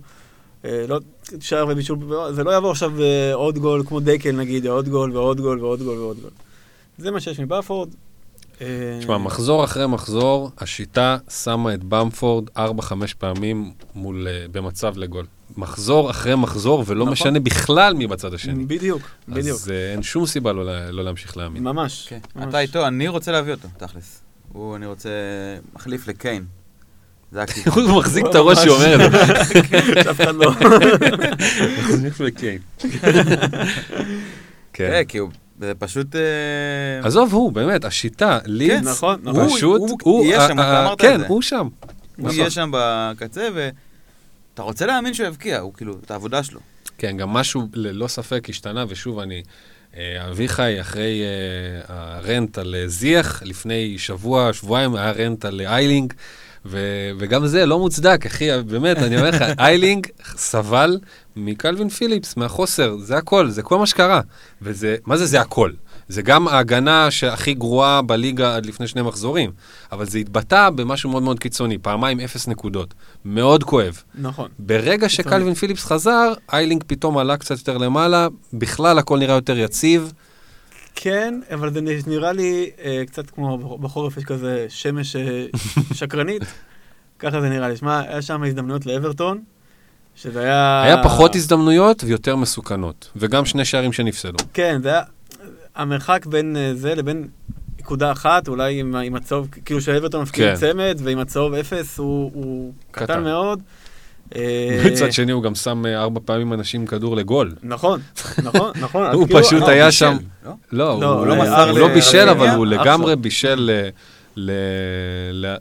uh, לא שער ובישול, זה לא יבוא עכשיו uh, עוד גול כמו דקל נגיד, עוד גול ועוד גול ועוד גול ועוד גול. זה מה שיש מבאפורד. אה,
תשמע, מחזור אחרי מחזור, השיטה שמה את במפורד 4-5 פעמים מול, uh, במצב לגול. מחזור אחרי מחזור, ולא
נכון.
משנה בכלל מי בצד השני.
בדיוק, בדיוק.
אז uh, אין שום סיבה לא, לא להמשיך להאמין.
ממש.
כן.
ממש.
אתה איתו, אני רוצה להביא אותו, תכלס. הוא, אני רוצה... מחליף לקיין. זה הכיוון.
הוא מחזיק את הראש שהוא אומר את זה.
אף אחד לא.
מחזיק לקיין.
כן,
כן.
כי הוא... זה פשוט... אה,
עזוב, הוא, באמת, השיטה, לידס,
נכון, נכון.
הוא-
פשוט,
הוא
הוא,
יהיה שם,
ה-
אתה
ה-
אמרת את
כן,
זה.
הוא שם.
הוא
נכון.
יהיה שם בקצה, ואתה רוצה להאמין שהוא יבקיע, הוא כאילו, את העבודה שלו.
כן, גם משהו ללא ספק השתנה, ושוב, אני, אה, אביחי, אחרי אה, הרנט על אה, זיח, לפני שבוע, שבועיים היה רנט על אה, איילינג, ו- וגם זה לא מוצדק, אחי, באמת, אני אומר לך, איילינג סבל מקלווין פיליפס, מהחוסר, זה הכל, זה כל מה שקרה. וזה, מה זה זה הכל? זה גם ההגנה שהכי גרועה בליגה עד לפני שני מחזורים, אבל זה התבטא במשהו מאוד מאוד קיצוני, פעמיים אפס נקודות. מאוד כואב.
נכון.
ברגע. שקלווין פיליפס חזר, איילינג פתאום עלה קצת יותר למעלה, בכלל הכל נראה יותר יציב.
כן, אבל זה נראה לי אה, קצת כמו בחורף יש כזה שמש אה, שקרנית. ככה זה נראה לי. שמע, היה שם הזדמנויות לאברטון, שזה היה...
היה פחות הזדמנויות ויותר מסוכנות, וגם שני שערים שנפסלו.
כן, זה היה... המרחק בין אה, זה לבין נקודה אחת, אולי עם, עם הצהוב, כאילו שאברטון מפקיד
כן.
צמד, ועם הצהוב אפס הוא, הוא קטן.
קטן.
מאוד. אה,
מצד שני, הוא גם שם אה, ארבע פעמים אנשים כדור לגול.
נכון, נכון, נכון.
הוא
כאילו,
פשוט
לא,
היה שם-
לא?
לא,
לא,
הוא לא
לא
בישל, אבל הוא לגמרי. בישל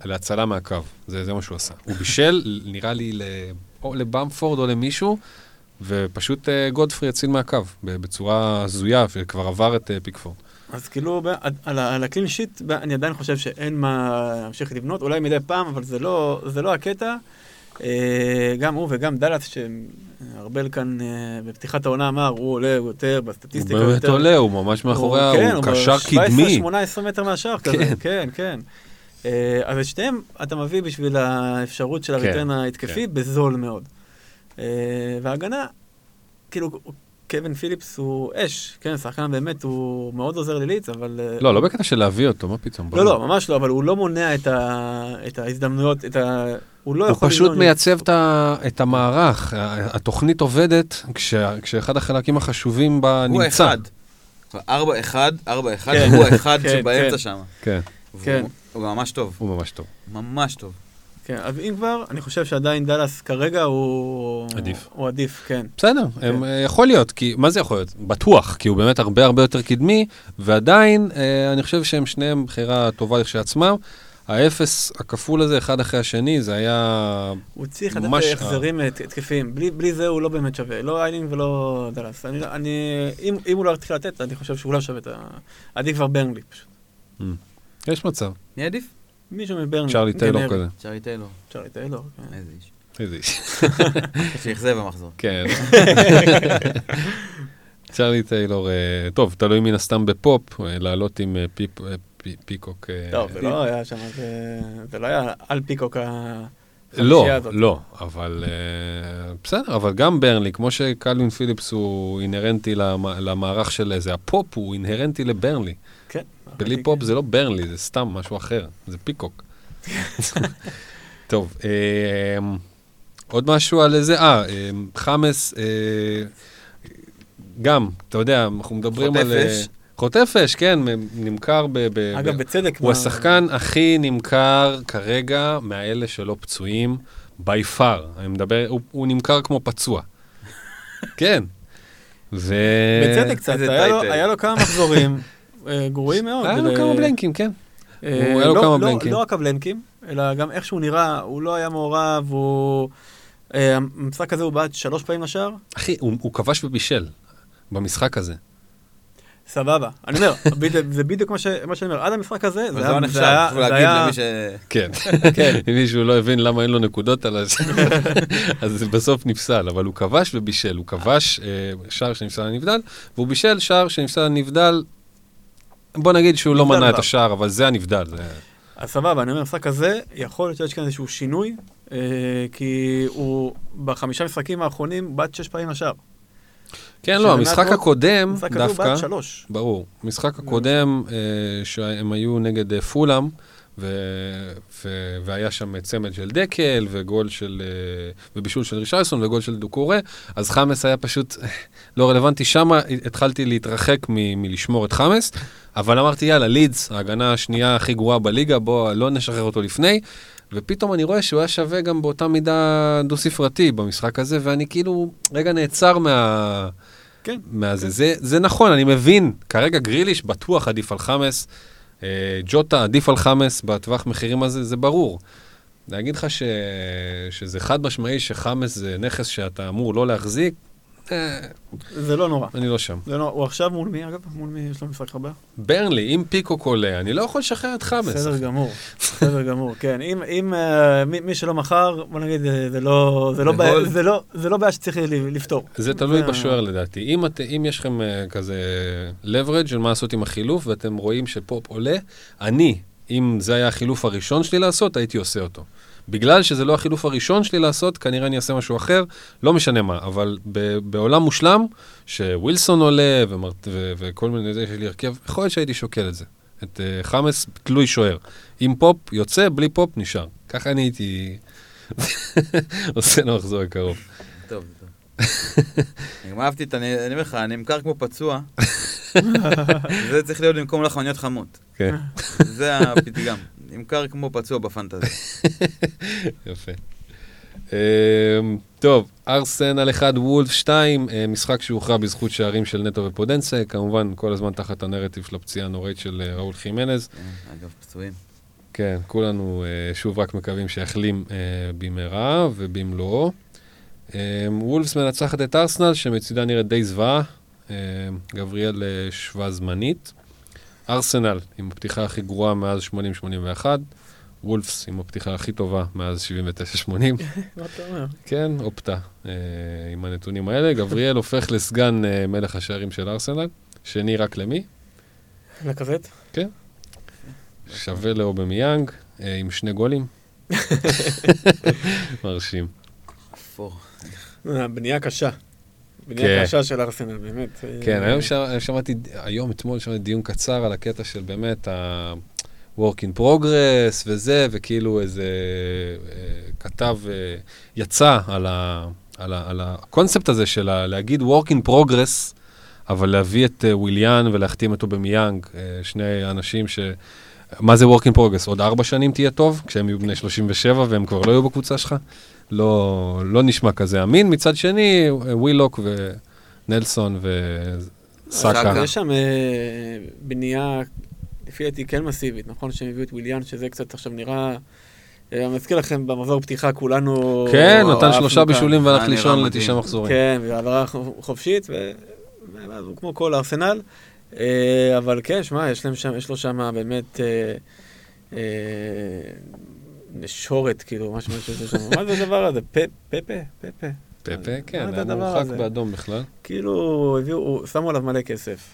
להצלה מהקו. זה זה מה שהוא עשה. הוא בישל, נראה לי, ל- או לבמפורד או למישהו, ופשוט אה, גודפרי הציל מהקו, ב- בצורה הזויה, וכבר עבר את אה, פיקפורד.
אז כאילו, על הקלין שיט, אני עדיין חושב שאין מה להמשיך לבנות, אולי מדי פעם, אבל זה לא, זה לא הקטע. אה, גם הוא וגם דלס, שארבל כאן אה, בפתיחת העונה אמר, הוא עולה יותר
הוא
בסטטיסטיקה.
באמת
יותר-
עולה, הוא ממש מאחורי,
כן,
הוא קשר קדמי.
17-18 מטר מהשאר
כן.
כזה, כן, כן. אה, אז את שניהם אתה מביא בשביל האפשרות של
כן,
הריטרן ההתקפי בזול מאוד. וההגנה, כאילו, קווין פיליפס הוא אש, כן, שחקן באמת, הוא מאוד עוזר לליץ, אבל...
לא, לא בקטע של להביא אותו, מה פתאום?
לא. לא, ממש לא, אבל הוא לא מונע. את ההזדמנויות, את ה... הוא לא
הוא
יכול...
פשוט
למנוע-
מייצב את ה- את המערך. התוכנית עובדת כש- כשאחד החלקים החשובים בה
הוא
נמצא.
אחד. ארבע אחד, ארבע אחד,
כן.
הוא האחד
כן,
שבאמצע
כן.
שם.
כן,
כן.
והוא- הוא ממש טוב,
הוא ממש טוב.
ממש טוב.
כן, אז אם כבר, אני חושב שעדיין דאלאס כרגע הוא...
עדיף.
הוא עדיף, כן.
בסדר, הם, אה, יכול להיות, כי, מה זה יכול להיות? בטוח, כי הוא באמת הרבה הרבה יותר קדמי, ועדיין, אה, אני חושב שהם שניהם בחירה טובה לכשעצמם. האפס הכפול הזה, אחד אחרי השני, זה היה...
הוא צריך
ממש,
החזרים אה, התקפיים. בלי, בלי זה הוא לא באמת שווה. לא איילינג ולא דלס. אני, לא- אני, אם, אם הוא לא יתחיל לתת, אני חושב שהוא לא שווה את ה... עדיף כבר ברנלי פשוט.
יש מצב.
מי עדיף?
מישהו מברנלי.
צ'רלי טיילור. כזה.
צ'רלי טיילור.
צ'רלי טיילור, כן.
איזה איש.
איזה איש.
שאכזב במחזור.
כן. צ'רלי טיילור, אה, טוב, תלוי מן הסתם בפופ, אה, לעלות עם אה, אה, פיקוק. אה,
טוב, זה לא היה שם, זה, לא היה על פיקוק ה...
לא. לא, אבל אה, בסדר, אבל גם ברנלי, כמו שקלווין פיליפס הוא אינהרנטי למ- למערך של איזה, הפופ הוא אינהרנטי לברנלי.
כן.
בלי פופ זה לא ברנלי, זה סתם משהו אחר, זה פיקוק. טוב, אה, עוד משהו על איזה, אה, אה, חאמס, אה, גם, אתה יודע, אנחנו מדברים על... אה,
חוטף אש.
חוטף אש, כן, נמכר ב... ב-
אגב,
ב-
בצדק.
הוא
מה-
השחקן הכי נמכר כרגע מהאלה שלא פצועים, by far. אני מדבר, הוא, הוא נמכר כמו פצוע. כן. ו...
בצדק קצת, היה לו-. היה לו כמה מחזורים אה, גרועים מאוד.
היה לו
ו-
כמה בלנקים, כן.
אה,
הוא- היה לו
לא-
כמה
לא-
בלנקים.
לא רק הבלנקים, אלא גם איך שהוא נראה, הוא לא היה מעורב, הוא... אה, המשחק הזה הוא בעט שלוש פעמים לשער,
אחי, הוא, הוא כבש ובישל במשחק הזה.
סבבה. אני אומר, זה בדיוק מה שאני אומר, עד המשחק הזה, זה
זה
היה... זה היה-
צריך
זה
להגיד למי ש...
כן.
כן.
אם מישהו לא הבין למה אין לו נקודות על זה, אז זה בסוף נפסל, אבל הוא כבש ובישל. הוא כבש אה, שער שנפסל לנבדל, והוא בישל שער שנפסל לנבדל. בוא נגיד שהוא לא מנע את. השער, אבל זה הנבדל. זה-
אז סבבה, אני אומר, המשחק הזה, יכול להיות שיש כאן איזשהו שינוי, אה, כי הוא בחמישה משחקים האחרונים בעט שש פעמים לשער.
כן, לא, המשחק
מאוד.
הקודם,
הוא
דווקא,
שלוש.
ברור, המשחק הקודם, אה, שהם היו נגד אה, פולאם, ו- ו- והיה שם צמד של דקל, וגול של, אה, ובישול של רישייסון, וגול של דוקורה, אז חמאס היה פשוט אה, לא רלוונטי. שם התחלתי להתרחק מ- מלשמור את חמאס, אבל אמרתי, יאללה, לידס, ההגנה השנייה הכי גרועה בליגה, בוא, לא נשחרר אותו לפני. ופתאום אני רואה שהוא היה שווה גם באותה מידה דו-ספרתי במשחק הזה, ואני כאילו רגע נעצר מה...
כן.
מהזה. זה, זה נכון, אני מבין. כרגע גריליש בטוח עדיף על חמאס, אה, ג'וטה עדיף על חמאס בטווח מחירים הזה, זה ברור. להגיד לך ש... שזה חד משמעי שחמאס זה נכס שאתה אמור לא להחזיק,
זה לא נורא.
אני לא שם.
זה לא, הוא עכשיו מול מי, אגב? מול מי יש לו משחק הבא?
ברנלי, אם פיקוק עולה, אני לא יכול לשחרר את חמאס.
בסדר גמור, בסדר גמור, כן. אם, אם אה, מי, מי שלא מכר, בוא נגיד, אה, זה לא, זה לא, בעיה. זה לא, זה לא בעיה שצריך לפתור.
זה תלוי
זה-
בשוער לדעתי. אם, את, אם יש לכם כזה leverage של מה לעשות עם החילוף, ואתם רואים שפופ עולה, אני, אם זה היה החילוף הראשון שלי לעשות, הייתי עושה אותו. בגלל שזה לא החילוף הראשון שלי לעשות, כנראה אני אעשה משהו אחר, לא משנה מה, אבל ב- בעולם מושלם, שווילסון עולה ומר, ו- וכל מיני, יש לי הרכב, יכול להיות שהייתי שוקל את זה. את uh, חמאס תלוי שוער. אם פופ יוצא, בלי פופ נשאר. ככה אני הייתי עושה למחזור הקרוב.
טוב, טוב. גם אהבתי את, אני אומר לך, אני נמכר כמו פצוע. זה צריך להיות במקום לחמניות חמות.
כן.
זה הפתגם. נמכר כמו פצוע בפנטזי.
יפה. אמ, טוב, ארסנל 1, וולף 2, אה, משחק שהוכרע בזכות שערים של נטו ופודנסה, כמובן כל הזמן תחת הנרטיב של הפציעה הנוראית של אה, ראול חימנז.
כן, אגב, פצועים.
כן, כולנו אה, שוב רק מקווים שיחלים במהרה ובמלואו. אה, וולפס מנצחת את ארסנל, שמצידה נראית די זוועה. אה, גבריאל שווה זמנית. ארסנל עם הפתיחה הכי גרועה מאז 80-81. וולפס עם הפתיחה הכי טובה מאז 79-80.
מה אתה אומר?
כן, אופתע אה, עם הנתונים האלה. גבריאל הופך לסגן אה, מלך השערים של ארסנל. שני רק למי?
לקזט?
שווה לאובמיאנג, אה, עם שני גולים. מרשים.
אפור.
אה, בנייה.
כן.
קשה של ארסנל, באמת.
כן,
אה,
היום ש- שמעתי, היום, אתמול שמעתי דיון קצר על הקטע של באמת ה... work in progress וזה, וכאילו איזה אה, כתב אה, יצא על, ה, על, ה, על הקונספט הזה של ה, להגיד work in progress, אבל להביא את אה, וויליאן ולהחתים אותו במיאנג, אה, שני אנשים ש... מה זה work in progress? עוד ארבע שנים תהיה טוב, כשהם יהיו בני 37 והם כבר לא יהיו בקבוצה שלך? לא, לא נשמע כזה אמין. מצד שני, אה, ווילוק ונלסון וסאקה.
סאקה.
יש שם אה, בנייה לפי דעתי כן מסיבית. נכון שהם הביאו את וויליאן, שזה קצת עכשיו נראה... אה, אני מזכיר לכם, במחזור פתיחה כולנו...
כן, נתן שלושה. בישולים והלך
נראה
לישון. לתשעה מחזורים.
כן, והעברה חופשית, ו- ואז הוא כמו כל הארסנל. אה, אבל כן, שמע, יש להם שם, יש לו שם באמת אה, אה, נשורת, כאילו, משהו שיש שם. מה זה הדבר הזה? פפה? פפה.
פפה, כן, היה מורחק? באדום בכלל.
כאילו, הביאו, שמו עליו מלא כסף.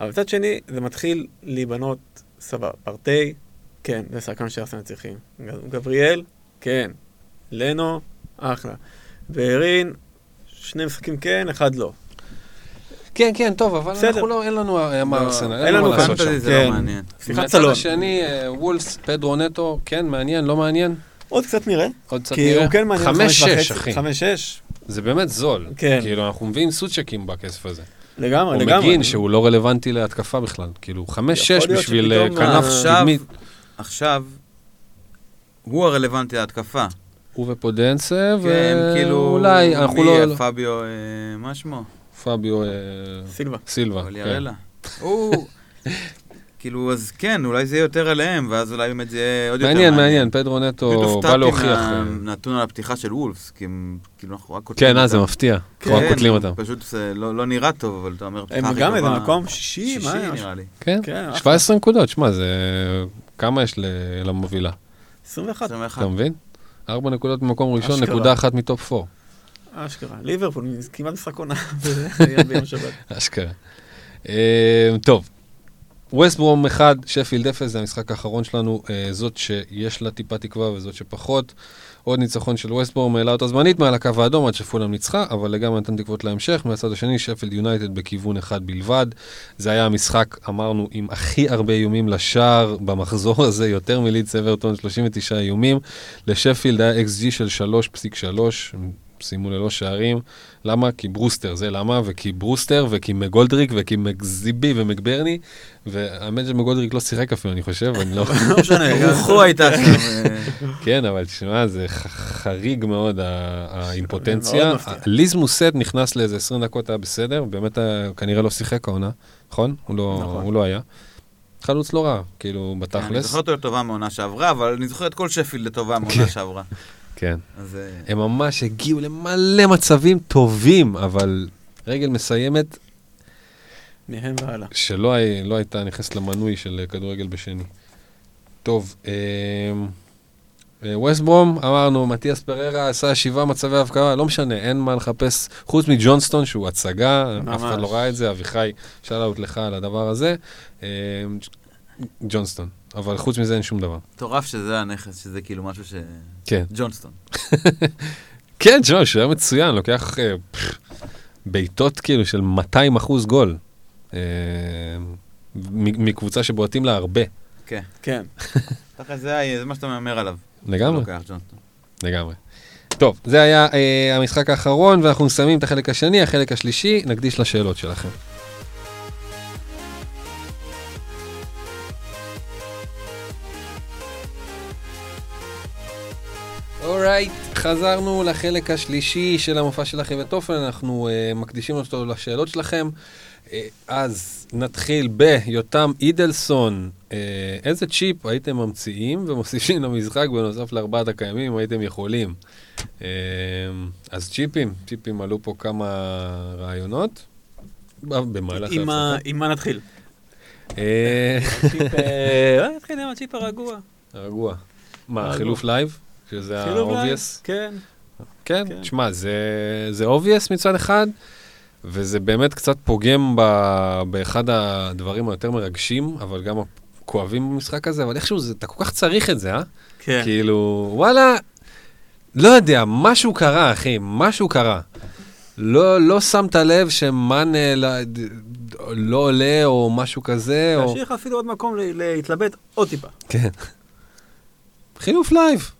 אבל מצד שני, זה מתחיל להיבנות סבבה. פרטי, כן, זה שחקן שארסנל צריכים. גבריאל, כן. לנו, אחלה. והרין, שני משחקים כן, אחד לא.
כן, כן, טוב, אבל
בסדר.
אנחנו לא, אין לנו אה, מה
לא,
ארסנל,
אין
אין לנו מה לעשות שם.
פנטזי זה
כן.
לא מעניין.
שיחת
מהצד
סלון.
השני, אה, וולס, פדרו נטו, כן, מעניין, לא מעניין?
עוד קצת נראה.
עוד קצת
כי
נראה.
הוא כן מעניין.
חמש, שש, אחי.
חמש, שש.
זה באמת זול.
כן.
כאילו, אנחנו מביאים סוצ'קים בכסף הזה.
לגמרי,
או
לגמרי.
מגין, שהוא לא רלוונטי להתקפה בכלל. כאילו, חמש, שש בשביל אה, כנף
אה,
עכשיו, הוא הרלוונטי להתקפה.
הוא ופודנסה,
כן, כאילו...
ואולי, אנחנו
מי,
לא... לא-
פביו, אה, מה שמו?
פביו אה,
סילבה.
סילבה. כן.
הוא... כאילו, אז כן, אולי זה יהיה יותר עליהם, ואז אולי באמת זה יהיה עוד יותר
מעניין, מעניין, פדרו נטו בא להוכיח. אה,
מהנתון על הפתיחה של וולפס, כי הם, כאילו, אנחנו רק קוטלים
כן, אה, זה
אותם.
מפתיע. אנחנו רק
כן,
קוטלים אותם.
פשוט זה לא לא נראה טוב, אבל אתה אומר,
הם
פתיחה הכי
גם איזה
טובה.
מקום שישי, מה?
שישי נראה לי.
כן,
כן, אחלה.
17 נקודות, שמע, זה... כמה יש ל- למובילה?
21.
21.
אתה מבין? ארבע נקודות ממקום ראשון. נקודה אחת מטופ 4.
אשכרה. ליברפול, כמעט משחק עונה. ביום שבת.
אשכרה. אה, טוב, ווסט ברום 1, שפילד 0, זה המשחק האחרון שלנו, אה, זאת שיש לה טיפה תקווה וזאת שפחות. עוד ניצחון של ווסט ברום העלה אותה זמנית מעל הקו האדום עד שפולאם ניצחה, אבל לגמרי נתן תקוות להמשך. מהצד השני, שפילד יונייטד בכיוון אחד בלבד. זה היה המשחק, אמרנו, עם הכי הרבה איומים לשער במחזור הזה, יותר מלידס אברטון, 39 איומים. לשפילד היה XG של 3.3, הם סיימו ללא שערים. למה? כי ברוסטר, זה למה, וכי ברוסטר, וכי מגולדריק, וכי מגזיבי ומגברני, והאמת שמגולדריק לא שיחק אפילו, אני חושב, אני לא...
לא משנה,
רוחו הייתה שם. אה,
כן, אבל תשמע, זה חריג מאוד, האימפוטנציה. ליז מוסט נכנס לאיזה 20 דקות, היה בסדר, באמת היה- כנראה לא שיחק העונה, נכון? הוא לא-
נכון.
הוא לא היה. חלוץ לא רע, כאילו,
אני
בתכלס.
זוכר אותו לטובה מהעונה שעברה, אבל אני זוכר את כל שפילד לטובה
כן.
מהעונה שעברה.
כן.
אז אה,
הם ממש הגיעו למלא מצבים טובים, אבל רגל מסיימת
מהם והלאה.
שלא הי- לא הייתה נכנסת למנוי של כדורגל בשני. טוב, ווסט ברום, אמרנו, מתיאס פררה עשה שבעה מצבי הבקעה, לא משנה, אין מה לחפש, חוץ מג'ונסטון, שהוא הצגה, אף אחד
ממש.
לא ראה את זה, אביחי, שאלה לך על הדבר הזה. אה, ג'ונסטון, אבל חוץ מזה אין שום דבר.
מטורף שזה הנכס, שזה כאילו משהו ש...
כן.
ג'ונסטון.
כן, תשמע, שהוא היה מצוין, לוקח אה, בעיטות כאילו של 200 אחוז גול. אה, מ- מקבוצה שבועטים לה הרבה.
כן.
כן.
ככה זה היה, זה מה שאתה מהמר עליו.
לגמרי.
לוקח ג'ונסטון.
לגמרי. טוב, זה היה אה, המשחק האחרון, ואנחנו מסיימים את החלק השני, החלק השלישי, נקדיש לשאלות שלכם. אורייט, חזרנו לחלק השלישי של המופע של אחי ותופן, אנחנו uh, מקדישים אותו לשאלות שלכם. Uh, אז נתחיל ביותם אידלסון, uh, איזה צ'יפ הייתם ממציאים ומוסיפים למשחק בנוסף לארבעת הקיימים הייתם יכולים? Uh, אז צ'יפים, צ'יפים עלו פה כמה רעיונות במהלך
עם ה-
ההפסקה.
עם מה נתחיל?
אה,
נתחיל עם הצ'יפ הרגוע.
רגוע. מה. חילוף live? שזה ה-obvious?
כן.
כן,
כן.
תשמע, זה, זה obvious מצד אחד, וזה באמת קצת פוגם ב, באחד הדברים היותר מרגשים, אבל גם הכואבים במשחק הזה, אבל איכשהו זה, אתה כל כך צריך את זה, אה?
כן.
כאילו, וואלה, לא יודע, משהו קרה, אחי, משהו קרה. לא, לא שמת לב שמאן לא, לא עולה או משהו כזה, או...
להשאיר לך אפילו עוד מקום להתלבט עוד טיפה.
כן. חילוף live.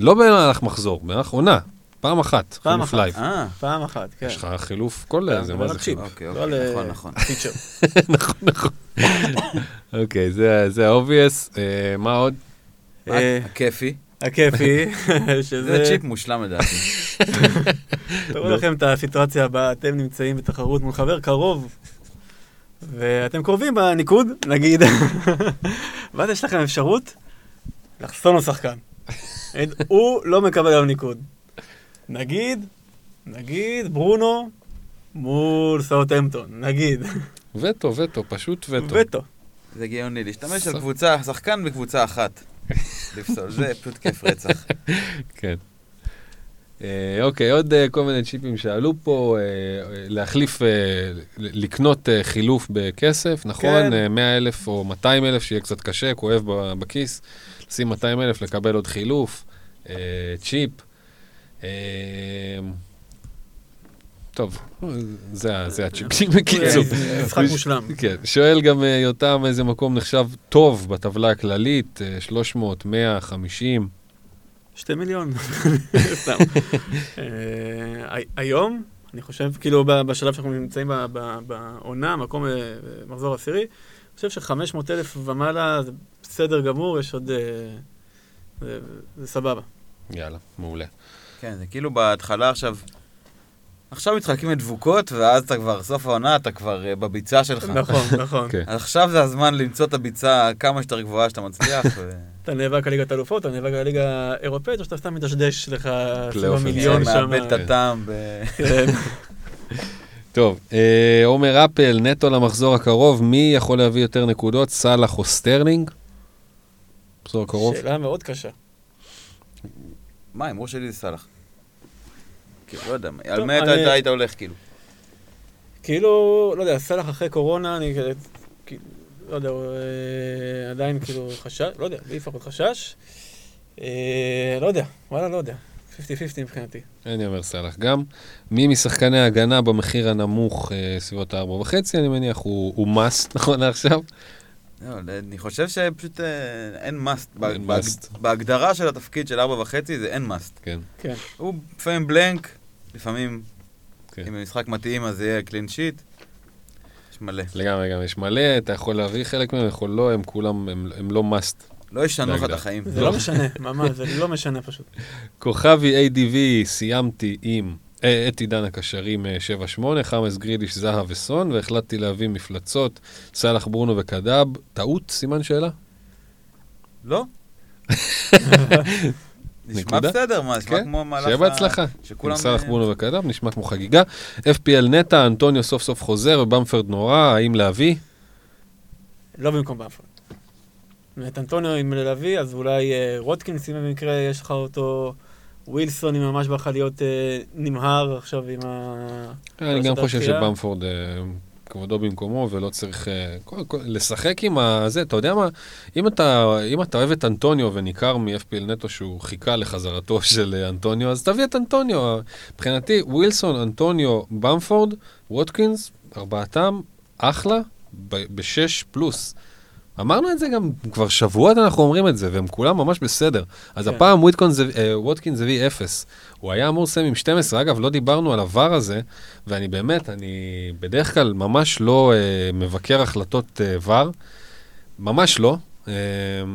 לא במהלך מחזור, במהלך עונה. פעם אחת,
פעם
חילוף
אחת.
live.
אה,
פעם אחת, כן.
יש לך חילוף כל זה,
אבל
מה זה
רק
חילוף?
אוקיי, אוקיי, נכון, נכון.
פיצ'ר.
נכון, נכון. אוקיי, זה- זה ה-obvious. אה, מה עוד?
אה,
הכיפי.
הכיפי,
זה
שזה...
צ'יפ מושלם לדעתי.
תראו לכם את הסיטואציה הבאה, אתם נמצאים בתחרות מול חבר קרוב ואתם קרובים בניקוד, נגיד, ואז יש לכם אפשרות לחסום לו שחקן. הוא לא מקבל היום ניקוד. נגיד, נגיד ברונו מול סאוטהמפטון, נגיד,
וטו, וטו, פשוט וטו.
וטו.
זה הגיוני, להשתמש על קבוצה, שחקן בקבוצה אחת. לפסול, זה פשוט כיף רצח.
כן. אה, אוקיי, עוד אה, כל מיני צ'יפים שעלו פה, אה, להחליף, אה, לקנות אה, חילוף בכסף, נכון?
כן.
אה, 100 אלף או 200 אלף, שיהיה קצת קשה, כואב בכיס, לשים 200 אלף, לקבל עוד חילוף, אה, צ'יפ. אה, טוב, זה זה הצ'יפים בקיצור.
זה משחק מושלם.
כן, שואל גם אה, יותם איזה מקום נחשב טוב בטבלה הכללית, אה, 300, 100, 50.
שתי מיליון. סתם. אה, הי- היום, אני חושב, כאילו בשלב שאנחנו נמצאים בעונה, מקום אה, מחזור עשירי, חושב ש-500 אלף ומעלה זה בסדר גמור, יש עוד... אה, זה- זה סבבה.
יאללה, מעולה.
כן, זה כאילו בהתחלה עכשיו... עכשיו מתחלקים לדבוקות, ואז אתה כבר, סוף העונה, אתה כבר אה, בביצה שלך.
נכון, נכון.
כן.
אז עכשיו זה הזמן למצוא את הביצה כמה שיותר גבוהה שאתה מצליח. ו-
אתה נאבק על ליגת אלופות, אתה נאבק על הליגה האירופאית, או שאתה סתם מדשדש לך המיליון
כן,
שם.
מאבד את הטעם.
טוב, אה, עומר אפל, נטו למחזור הקרוב, מי יכול להביא יותר נקודות, סאלח או סטרלינג? מחזור הקרוב?
שאלה מאוד קשה.
מה, ההימור שלי זה סאלח. כאילו, לא יודע, על
טוב,
מי אתה
אני-
אתה היית הולך, כאילו?
כאילו, לא יודע, סלח אחרי קורונה, אני כזה, כאילו, לא יודע, אה, עדיין כאילו חשש, לא יודע, לי לפחות חשש. אה, לא יודע, וואלה, לא יודע. 50-50 מבחינתי.
אני אומר סאלח גם. מי משחקני ההגנה במחיר הנמוך, אה, סביבות ה-4.5, אני מניח, הוא must נכון לעכשיו?
לא, אני חושב שפשוט אה, אין must.
אין
בה-
must.
בהגדרה של התפקיד של ארבע וחצי זה אין must.
כן.
כן.
הוא לפעמים בלנק, לפעמים,
כן.
אם המשחק מתאים אז זה יהיה קלין שיט. יש מלא.
לגמרי, גם יש מלא, אתה יכול להביא חלק מהם, יכול לא, הם כולם, הם, הם לא must.
לא ישנו לך את. החיים.
זה לא משנה, ממש, זה לא משנה פשוט.
כוכבי ADV, סיימתי עם אה, את עידן הקשרים אה, 7-8, חמאס גרידיש, זהה וסון, והחלטתי להביא מפלצות, סאלח ברונו וקדאב. טעות? סימן שאלה?
לא? נשמע
נקודה?
בסדר, מה, נשמע
כן,
כמו מהלך...
שיהיה בהצלחה.
שכולם...
עם סאלח
אה,
ברונו וקדאב, נשמע כמו חגיגה. FPL נטע, אנטוניו סוף סוף חוזר, ובמפרד נורא, האם להביא?
לא במקום באפרד. את אנטוניו עם להביא, אז אולי אה, רוטקינס, אם במקרה יש לך אותו, ווילסון, אם ממש בא להיות אה, נמהר עכשיו עם ה...
אני גם חושב. שבמפורד אה, כבודו במקומו, ולא צריך אה, כל- כל- לשחק עם הזה, אתה יודע מה, אם אתה, אם אתה אוהב את אנטוניו וניכר מ-FPL נטו שהוא חיכה לחזרתו של אה, אנטוניו, אז תביא את אנטוניו. מבחינתי, ווילסון, אנטוניו, במפורד, ווטקינס, ארבעתם, אחלה, ב- בשש פלוס. אמרנו את זה גם, כבר שבועות אנחנו אומרים את זה, והם כולם ממש בסדר. אז
כן.
הפעם ווטקינס זה- ווטקינס הביא אפס. הוא היה אמור לסיים עם 12, אגב, לא דיברנו על ה-VAR הזה, ואני באמת, אני בדרך כלל ממש לא אה, מבקר החלטות אה, וואר, ממש לא, אה,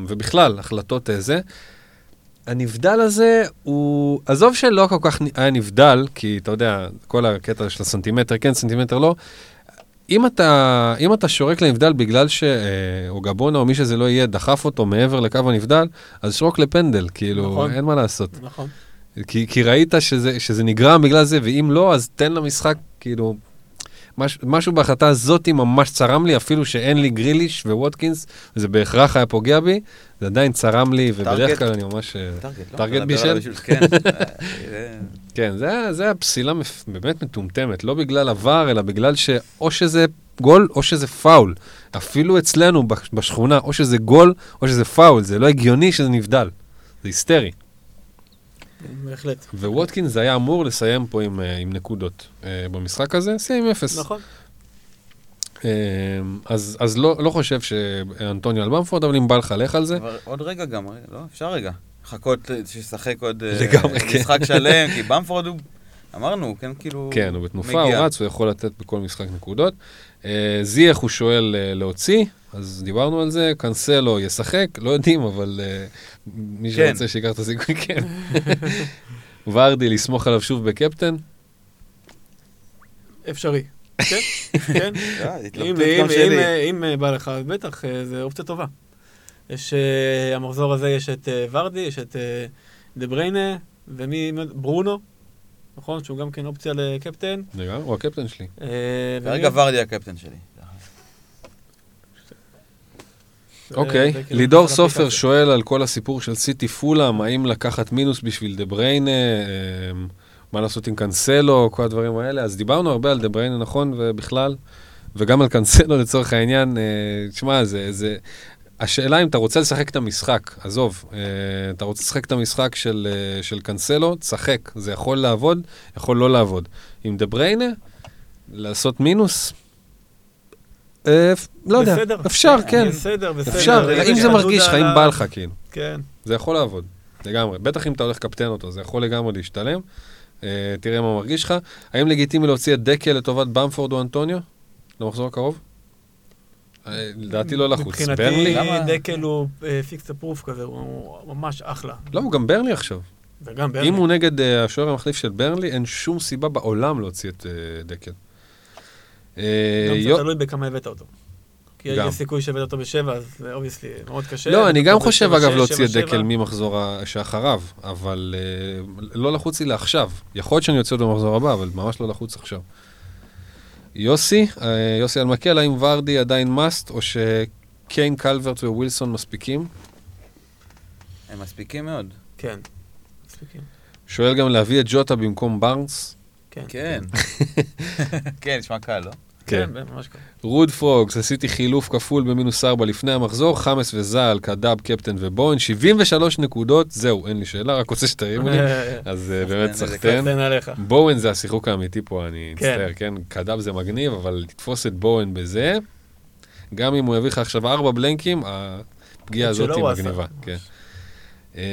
ובכלל, החלטות אה, זה. הנבדל הזה הוא, עזוב שלא כל כך היה נבדל, כי אתה יודע, כל הקטע של הסנטימטר כן, סנטימטר לא, אם אתה, אם אתה שורק לנבדל בגלל שאוגבונה או מי שזה לא יהיה דחף אותו מעבר לקו הנבדל, אז שרוק לפנדל, כאילו,
נכון.
אין מה לעשות.
נכון.
כי, כי ראית שזה, שזה נגרם בגלל זה, ואם לא, אז תן למשחק, כאילו, מש, משהו בהחלטה הזאת ממש צרם לי, אפילו שאין לי גריליש וווטקינס, וזה בהכרח היה פוגע בי, זה עדיין צרם לי, ובדרך? כלל אני ממש... אה,
טרגט, לא? מדבר
בישל?
כן.
כן, זה, היה- זה פסילה באמת מטומטמת, לא בגלל ה-VAR, אלא בגלל שאו שזה גול או שזה פאול. אפילו אצלנו בש- בשכונה, או שזה גול או שזה פאול, זה לא הגיוני שזה נבדל. זה היסטרי.
בהחלט.
וווטקינס היה אמור לסיים פה עם, אה, עם נקודות אה, במשחק הזה, סיים עם אפס.
נכון.
אה, אז, אז לא, לא חושב שאנטוניו על במפורד, אבל אם בא לך, לך על זה.
עוד רגע גם, לא? אפשר רגע. לחכות אה, שישחק עוד
לגמרי, כן.
משחק שלם, כי במפורד הוא, אמרנו, כן, כאילו...
כן, הוא בתנופה, הוא
מגיע.
רץ, הוא יכול לתת בכל משחק נקודות. זייח הוא שואל להוציא, אז דיברנו על זה, קנסלו ישחק, לא יודעים, אבל אה, מי
כן.
שרוצה שיקח את הסיכוי, כן. ורדי, לסמוך עליו שוב בקפטן?
אפשרי. כן, כן.
אה,
אם, אם בא לך, בטח, אה, זו אופציה טובה. יש, אה, המחזור הזה יש את אה, ורדי, יש את אה, דה בריינה, ומי, מי- ברונו, נכון? שהוא גם כן אופציה לקפטן.
לגמרי, הוא הקפטן שלי.
אה,
כרגע ורדי הקפטן שלי.
זה-
אוקיי,
כאילו
לידור. סופר שואל על כל הסיפור של סיטי פולאם, האם לקחת מינוס בשביל דה בריינה, אמ, מה לעשות עם קאנסלו, כל הדברים האלה. אז דיברנו הרבה על דה בריינה, נכון, ובכלל, וגם על קאנסלו לצורך העניין. אה, תשמע, זה, זה... השאלה אם אתה רוצה לשחק את המשחק, עזוב, אה, אתה רוצה לשחק את המשחק של, אה, של קאנסלו, תשחק. זה יכול לעבוד, יכול לא לעבוד. עם דה בריינה, לעשות מינוס, אה, לא יודע. אפשר, כן.
בסדר, בסדר.
אפשר,
אם
זה מרגיש לך, אם בא לך, כאילו.
כן.
זה יכול לעבוד, לגמרי. בטח אם אתה הולך לקפטן אותו, זה יכול לגמרי להשתלם. אה, תראה מה מרגיש לך. האם לגיטימי להוציא את דקל לטובת במפורד או אנטוניו? למחזור הקרוב? אה, לדעתי לא לחוץ.
מבחינתי? דקל הוא fixture proof כזה, הוא ממש אחלה.
לא, הוא גם ברנלי עכשיו.
וגם ברנלי.
אם הוא נגד אה, השוער המחליף של ברנלי, אין שום סיבה בעולם להוציא את אה, דקל. אה,
גם זה תלוי בכמה הבאת אותו. כי
גם.
יש סיכוי שהבאת אותו בשבע, אז זה obviously מאוד קשה.
לא, אני גם חושב, אגב, להוציא את דקל. ממחזור שאחריו, אבל אה, לא לחוץ לי לעכשיו. יכול להיות שאני אוציא אותו במחזור הבא, אבל ממש לא לחוץ עכשיו. יוסי, אה, יוסי אלמקל, האם ורדי עדיין must, או שקיין, קלברט ווילסון מספיקים?
הם מספיקים מאוד.
כן. מספיקים.
שואל גם להביא את ג'וטה במקום בארנס.
כן.
כן. כן, נשמע קל, לא?
כן, ממש ככה.
רוד פרוגס, עשיתי חילוף כפול במינוס 4 לפני המחזור, חמאס וזל, קדאב, קפטן ובוין, 73 נקודות, זהו, אין לי שאלה, רק רוצה שתרימו לי, אז אה, באמת סחטיין.
תן עליך.
בואן זה השיחוק האמיתי פה, אני
כן.
מצטער, כן? קדאב זה מגניב, אבל לתפוס את בואן בזה, גם אם הוא יביא לך עכשיו ארבע בלנקים, הפגיעה
את
הזאת היא מגניבה. כן. אה,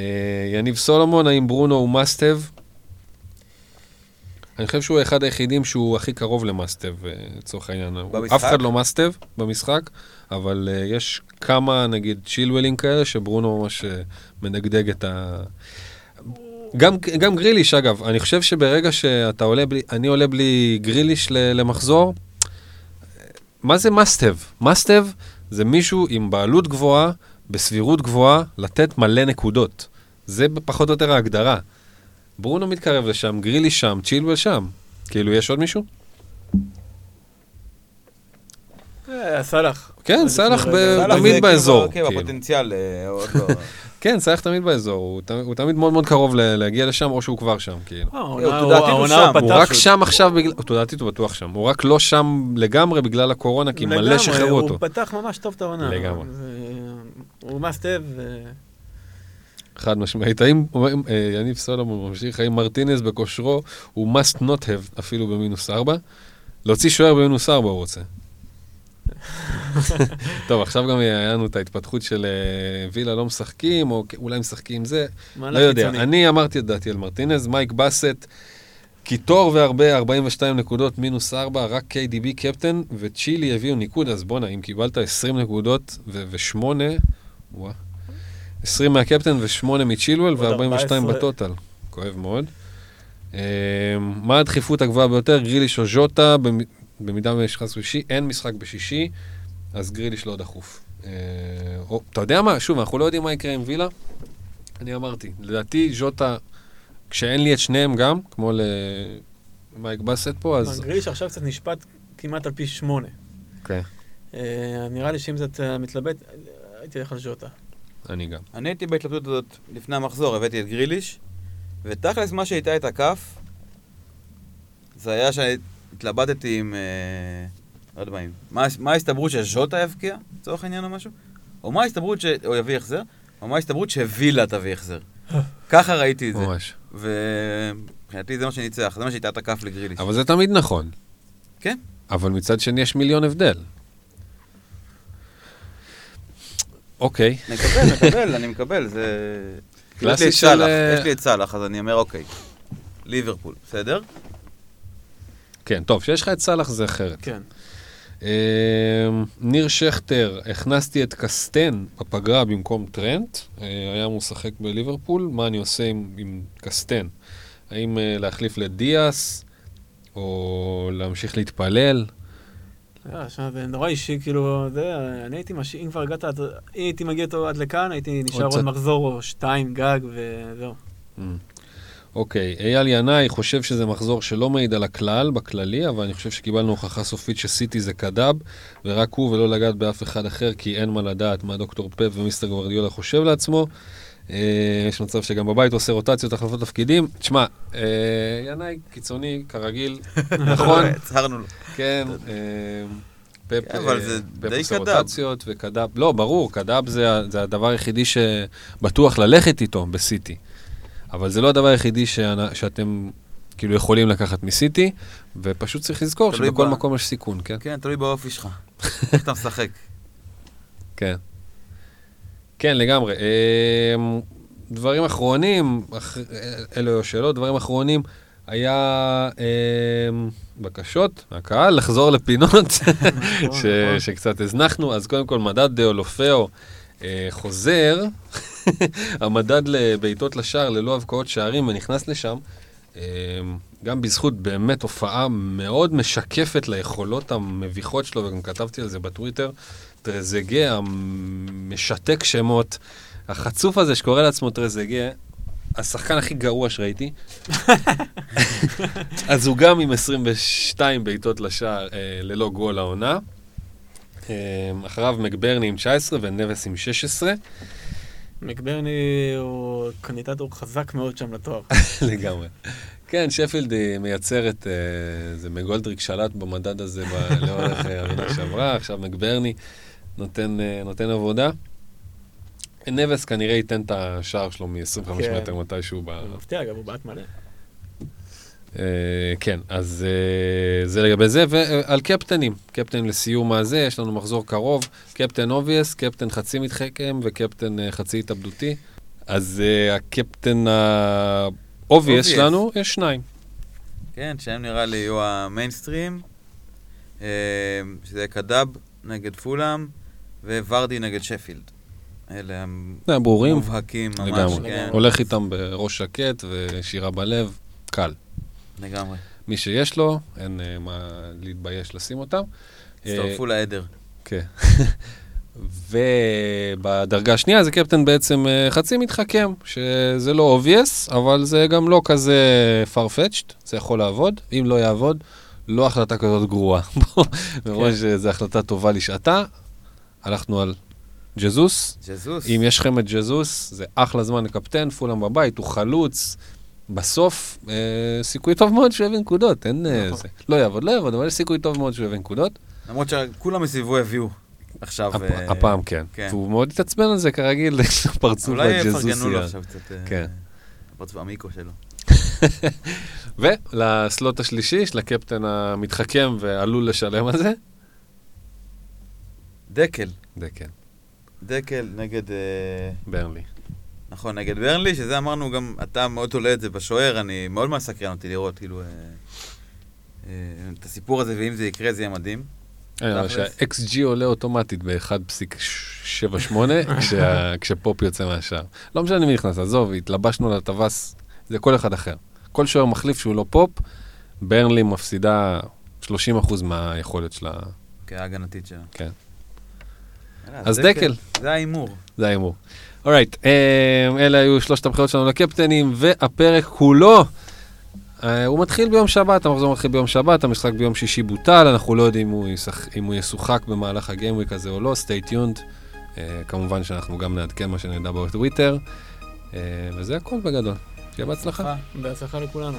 יניב סולומון, האם ברונו הוא מאסטב? אני חושב שהוא האחד היחידים שהוא הכי קרוב למאסטב, אה, לצורך העניין.
במשחק?
אף אחד לא מאסטב במשחק, אבל אה, יש כמה, נגיד, צ'ילוולים כאלה, שברונו ממש אה, מדגדג את ה... גם, גם גריליש, אגב, אני חושב שברגע שאתה עולה בלי, אני עולה בלי גריליש למחזור, מה זה must-have? must-have זה מישהו עם בעלות גבוהה, בסבירות גבוהה, לתת מלא נקודות. זה פחות או יותר ההגדרה. ברונו מתקרב לשם, גריליש שם, צ'ילואל שם. כאילו, יש עוד מישהו?
אה, סאלח.
כן, סאלח תמיד
כאילו
באזור.
אה, עוד לא.
כן, סאלח תמיד באזור, הוא תמיד מאוד מאוד קרוב ל- להגיע לשם, או שהוא כבר שם, כאילו.
אה, העונה-
הוא
רק שם עכשיו בגלל, תודעתית הוא בטוח שם, הוא רק לא שם לגמרי בגלל הקורונה, כי מלא שחררו אותו.
הוא פתח ממש טוב את העונה.
לגמרי.
הוא מאסטב.
חד משמעית. האם, אה, יניב סולומון ממשיך, האם מרטינז בכושרו הוא must not have אפילו במינוס ארבע? להוציא שוער במינוס ארבע הוא רוצה. טוב, עכשיו גם היה לנו את ההתפתחות של אה, וילה לא משחקים, או אולי משחקים זה, לא יודע. אני אמרתי את דעתי על מרטינז, מייק באסט, קיטור והרבה, 42 נקודות, מינוס 4, רק KDB קפטן, וצ'ילי הביאו ניקוד, אז בואנה, אם קיבלת 20 נקודות ו-8, וואה, 20 מהקפטן ו-8 מצ'ילואל
עוד
ו-42
14.
בטוטל. כואב מאוד. אה, מה הדחיפות הגבוהה ביותר, גריליש או ז'וטה, במ- במידה ויש לך שישי, אין משחק בשישי, אז גריליש לא דחוף. אה, או, אתה יודע מה? שוב, אנחנו לא יודעים מה יקרה עם וילה. אני אמרתי, לדעתי ז'וטה, כשאין לי את שניהם גם, כמו למייק באסט פה, אז...
גריליש עכשיו קצת נשפט כמעט על פי שמונה.
כן,
אה, נראה לי שאם זה אתה מתלבט, הייתי הולך על ז'וטה.
אני גם.
אני הייתי בהתלבטות הזאת לפני המחזור, הבאתי את גריליש, ותכלס מה שאיתה את הכף, זה היה שהתלבטתי עם... אה, לא יודע מה, מה- ההסתברות שז'וטה יבקיע, לצורך העניין או משהו? או מה ההסתברות שהוא יביא החזר? או מה ההסתברות שווילה תביא החזר? ככה ראיתי את זה.
ממש.
ומבחינתי זה מה שניצח, זה מה שהייתה את הכף לגריליש.
אבל זה תמיד נכון.
כן.
אבל מצד שני יש מיליון הבדל. אוקיי,
אני מקבל, מקבל, אני מקבל, זה...
קלאסי של, אה,
יש לי את סאלח, אז אני אומר אוקיי. ליברפול, בסדר?
כן, טוב, כשיש לך את סאלח זה אחרת.
כן.
אמ, ניר שכטר, הכנסתי את קסטן בפגרה במקום טרנט, אה, היה משחק בליברפול, מה אני עושה עם, עם קסטן? האם אה, להחליף לדיאס, או להמשיך להתפלל.
אה, שמע, זה נורא אישי, כאילו, זה, אני הייתי משאיר, אם כבר הגעת, אם הייתי מגיע איתו עד לכאן, הייתי נשאר
עוד.
מחזור או שתיים גג, וזהו.
Mm. אוקיי, אייל ינאי חושב שזה מחזור שלא מעיד על הכלל, בכללי, אבל אני חושב שקיבלנו הוכחה סופית שסיטי זה קדאב, ורק הוא ולא לגעת באף אחד אחר, כי אין מה לדעת מה דוקטור פפ ומיסטר גוורדיולה חושב לעצמו. אה, יש מצב שגם בבית עושה רוטציות, החלפות תפקידים. תשמע, אה, ינאי קיצוני, כרגיל, נכון?
הצהרנו לו.
כן, אה, פפ
כן,
עושה. רוטציות וקדאב, לא, ברור, קדאב זה, הדבר היחידי שבטוח ללכת איתו בסיטי. אבל זה לא הדבר היחידי שאתם כאילו יכולים לקחת מסיטי, ופשוט צריך לזכור שבכל מקום יש סיכון, כן?
כן, תלוי באופי שלך. איך אתה משחק.
כן. כן, לגמרי. אמ, דברים אחרונים, אח- אלו היו שאלות, דברים אחרונים, היה אמ, בקשות מהקהל לחזור לפינות ש-
נכון.
שקצת הזנחנו. אז קודם כל, מדד דאולופאו אה, חוזר, המדד לבעיטות לשער ללא הבקעות שערים, ונכנס לשם. אמ, גם בזכות באמת הופעה מאוד משקפת ליכולות המביכות שלו, וגם כתבתי על זה בטוויטר, טרזגה המשתק שמות, החצוף הזה שקורא לעצמו טרזגה, השחקן הכי גרוע שראיתי. אז הוא גם עם 22 בעיטות לשער אה, ללא גול העונה. אה, אחריו מקברני עם 19 ונבס עם 16.
מקברני הוא קנדידטור חזק מאוד שם לתואר.
לגמרי. כן, שפילד היא מייצרת, אה, זה מגולדריק שלט במדד הזה לאורך אה, העונה שעברה, עכשיו מקברני נותן, אה, נותן עבודה. נבס כנראה ייתן את השער שלו מ-25
כן.
מטר מתישהו ב...
מפתיע, אגב, הוא בעט מלא.
אה, כן, אז אה, זה לגבי זה, ועל קפטנים, קפטן לסיום הזה, יש לנו מחזור קרוב, קפטן obvious, קפטן חצי מתחכם וקפטן אה, חצי התאבדותי. אז אה, הקפטן ה
obvious obvious.
שלנו, יש שניים.
כן, שהם נראה לי יהיו המיינסטרים. אה, שזה קדאב נגד פולאם וורדי נגד שפילד. אלה
זה ברורים,
המובהקים ממש,
לגמרי.
כן.
הולך איתם בראש שקט ושירה בלב, קל.
לגמרי.
מי שיש לו, אין אה, מה להתבייש לשים אותם.
הצטרפו לעדר.
כן. ובדרגה השנייה זה קפטן בעצם אה, חצי מתחכם, שזה לא obvious, אבל זה גם לא כזה farfetched, זה יכול לעבוד. אם לא יעבוד, לא החלטה כזאת גרועה. מראש זו החלטה טובה לשעתה. הלכנו על ג'זוס.
ג'זוס.
אם יש לכם את ג'זוס, זה אחלה זמן לקפטן, פולאם בבית, הוא חלוץ. בסוף, אה, סיכוי טוב מאוד שהוא יביא נקודות, אין אה,
נכון.
זה. לא יעבוד, לא יעבוד, אבל יש סיכוי טוב מאוד שהוא יביא נקודות.
למרות שכולם מסביבו הביאו עכשיו.
הפ-
אה,
הפעם כן.
כן.
והוא מאוד התעצבן על זה כרגיל, פרצוף
אולי יפרגנו לו
הג'זוסיה.
עכשיו קצת. אה,
כן.
הפרצוף המיקרו שלו.
ולסלוט השלישי, של הקפטן המתחכם ועלול לשלם על זה,
דקל.
כן,
דקל נגד... אה,
ברנלי.
נכון, נגד ברנלי, שזה אמרנו גם, אתה מאוד תולה את זה בשוער, אני מאוד מאוד סקרן אותי לראות, כאילו, אה, אה, את הסיפור הזה, ואם זה יקרה, זה יהיה מדהים.
אה. שה-XG עולה אוטומטית ב-1.78 כשה- כשפופ יוצא מהשער. לא משנה מי נכנס, עזוב, התלבשנו על הטווס, זה כל אחד אחר. כל שוער מחליף שהוא לא פופ, ברנלי מפסידה 30% מהיכולת שלה.
כהגנתית שלה.
כן. אז דקל.
זה ההימור.
זה ההימור. אורייט, um, אלה היו שלושת הבחירות שלנו לקפטנים, והפרק כולו, uh, הוא מתחיל ביום שבת, המחזור מתחיל ביום שבת, המשחק ביום שישי בוטל, אנחנו לא יודעים אם הוא, ישוחק במהלך הגיימוויק הזה או לא, stay tuned. Uh, כמובן שאנחנו גם נעדכן מה שנדע בטוויטר, וזה הכל בגדול. שיהיה בהצלחה.
בהצלחה לכולנו.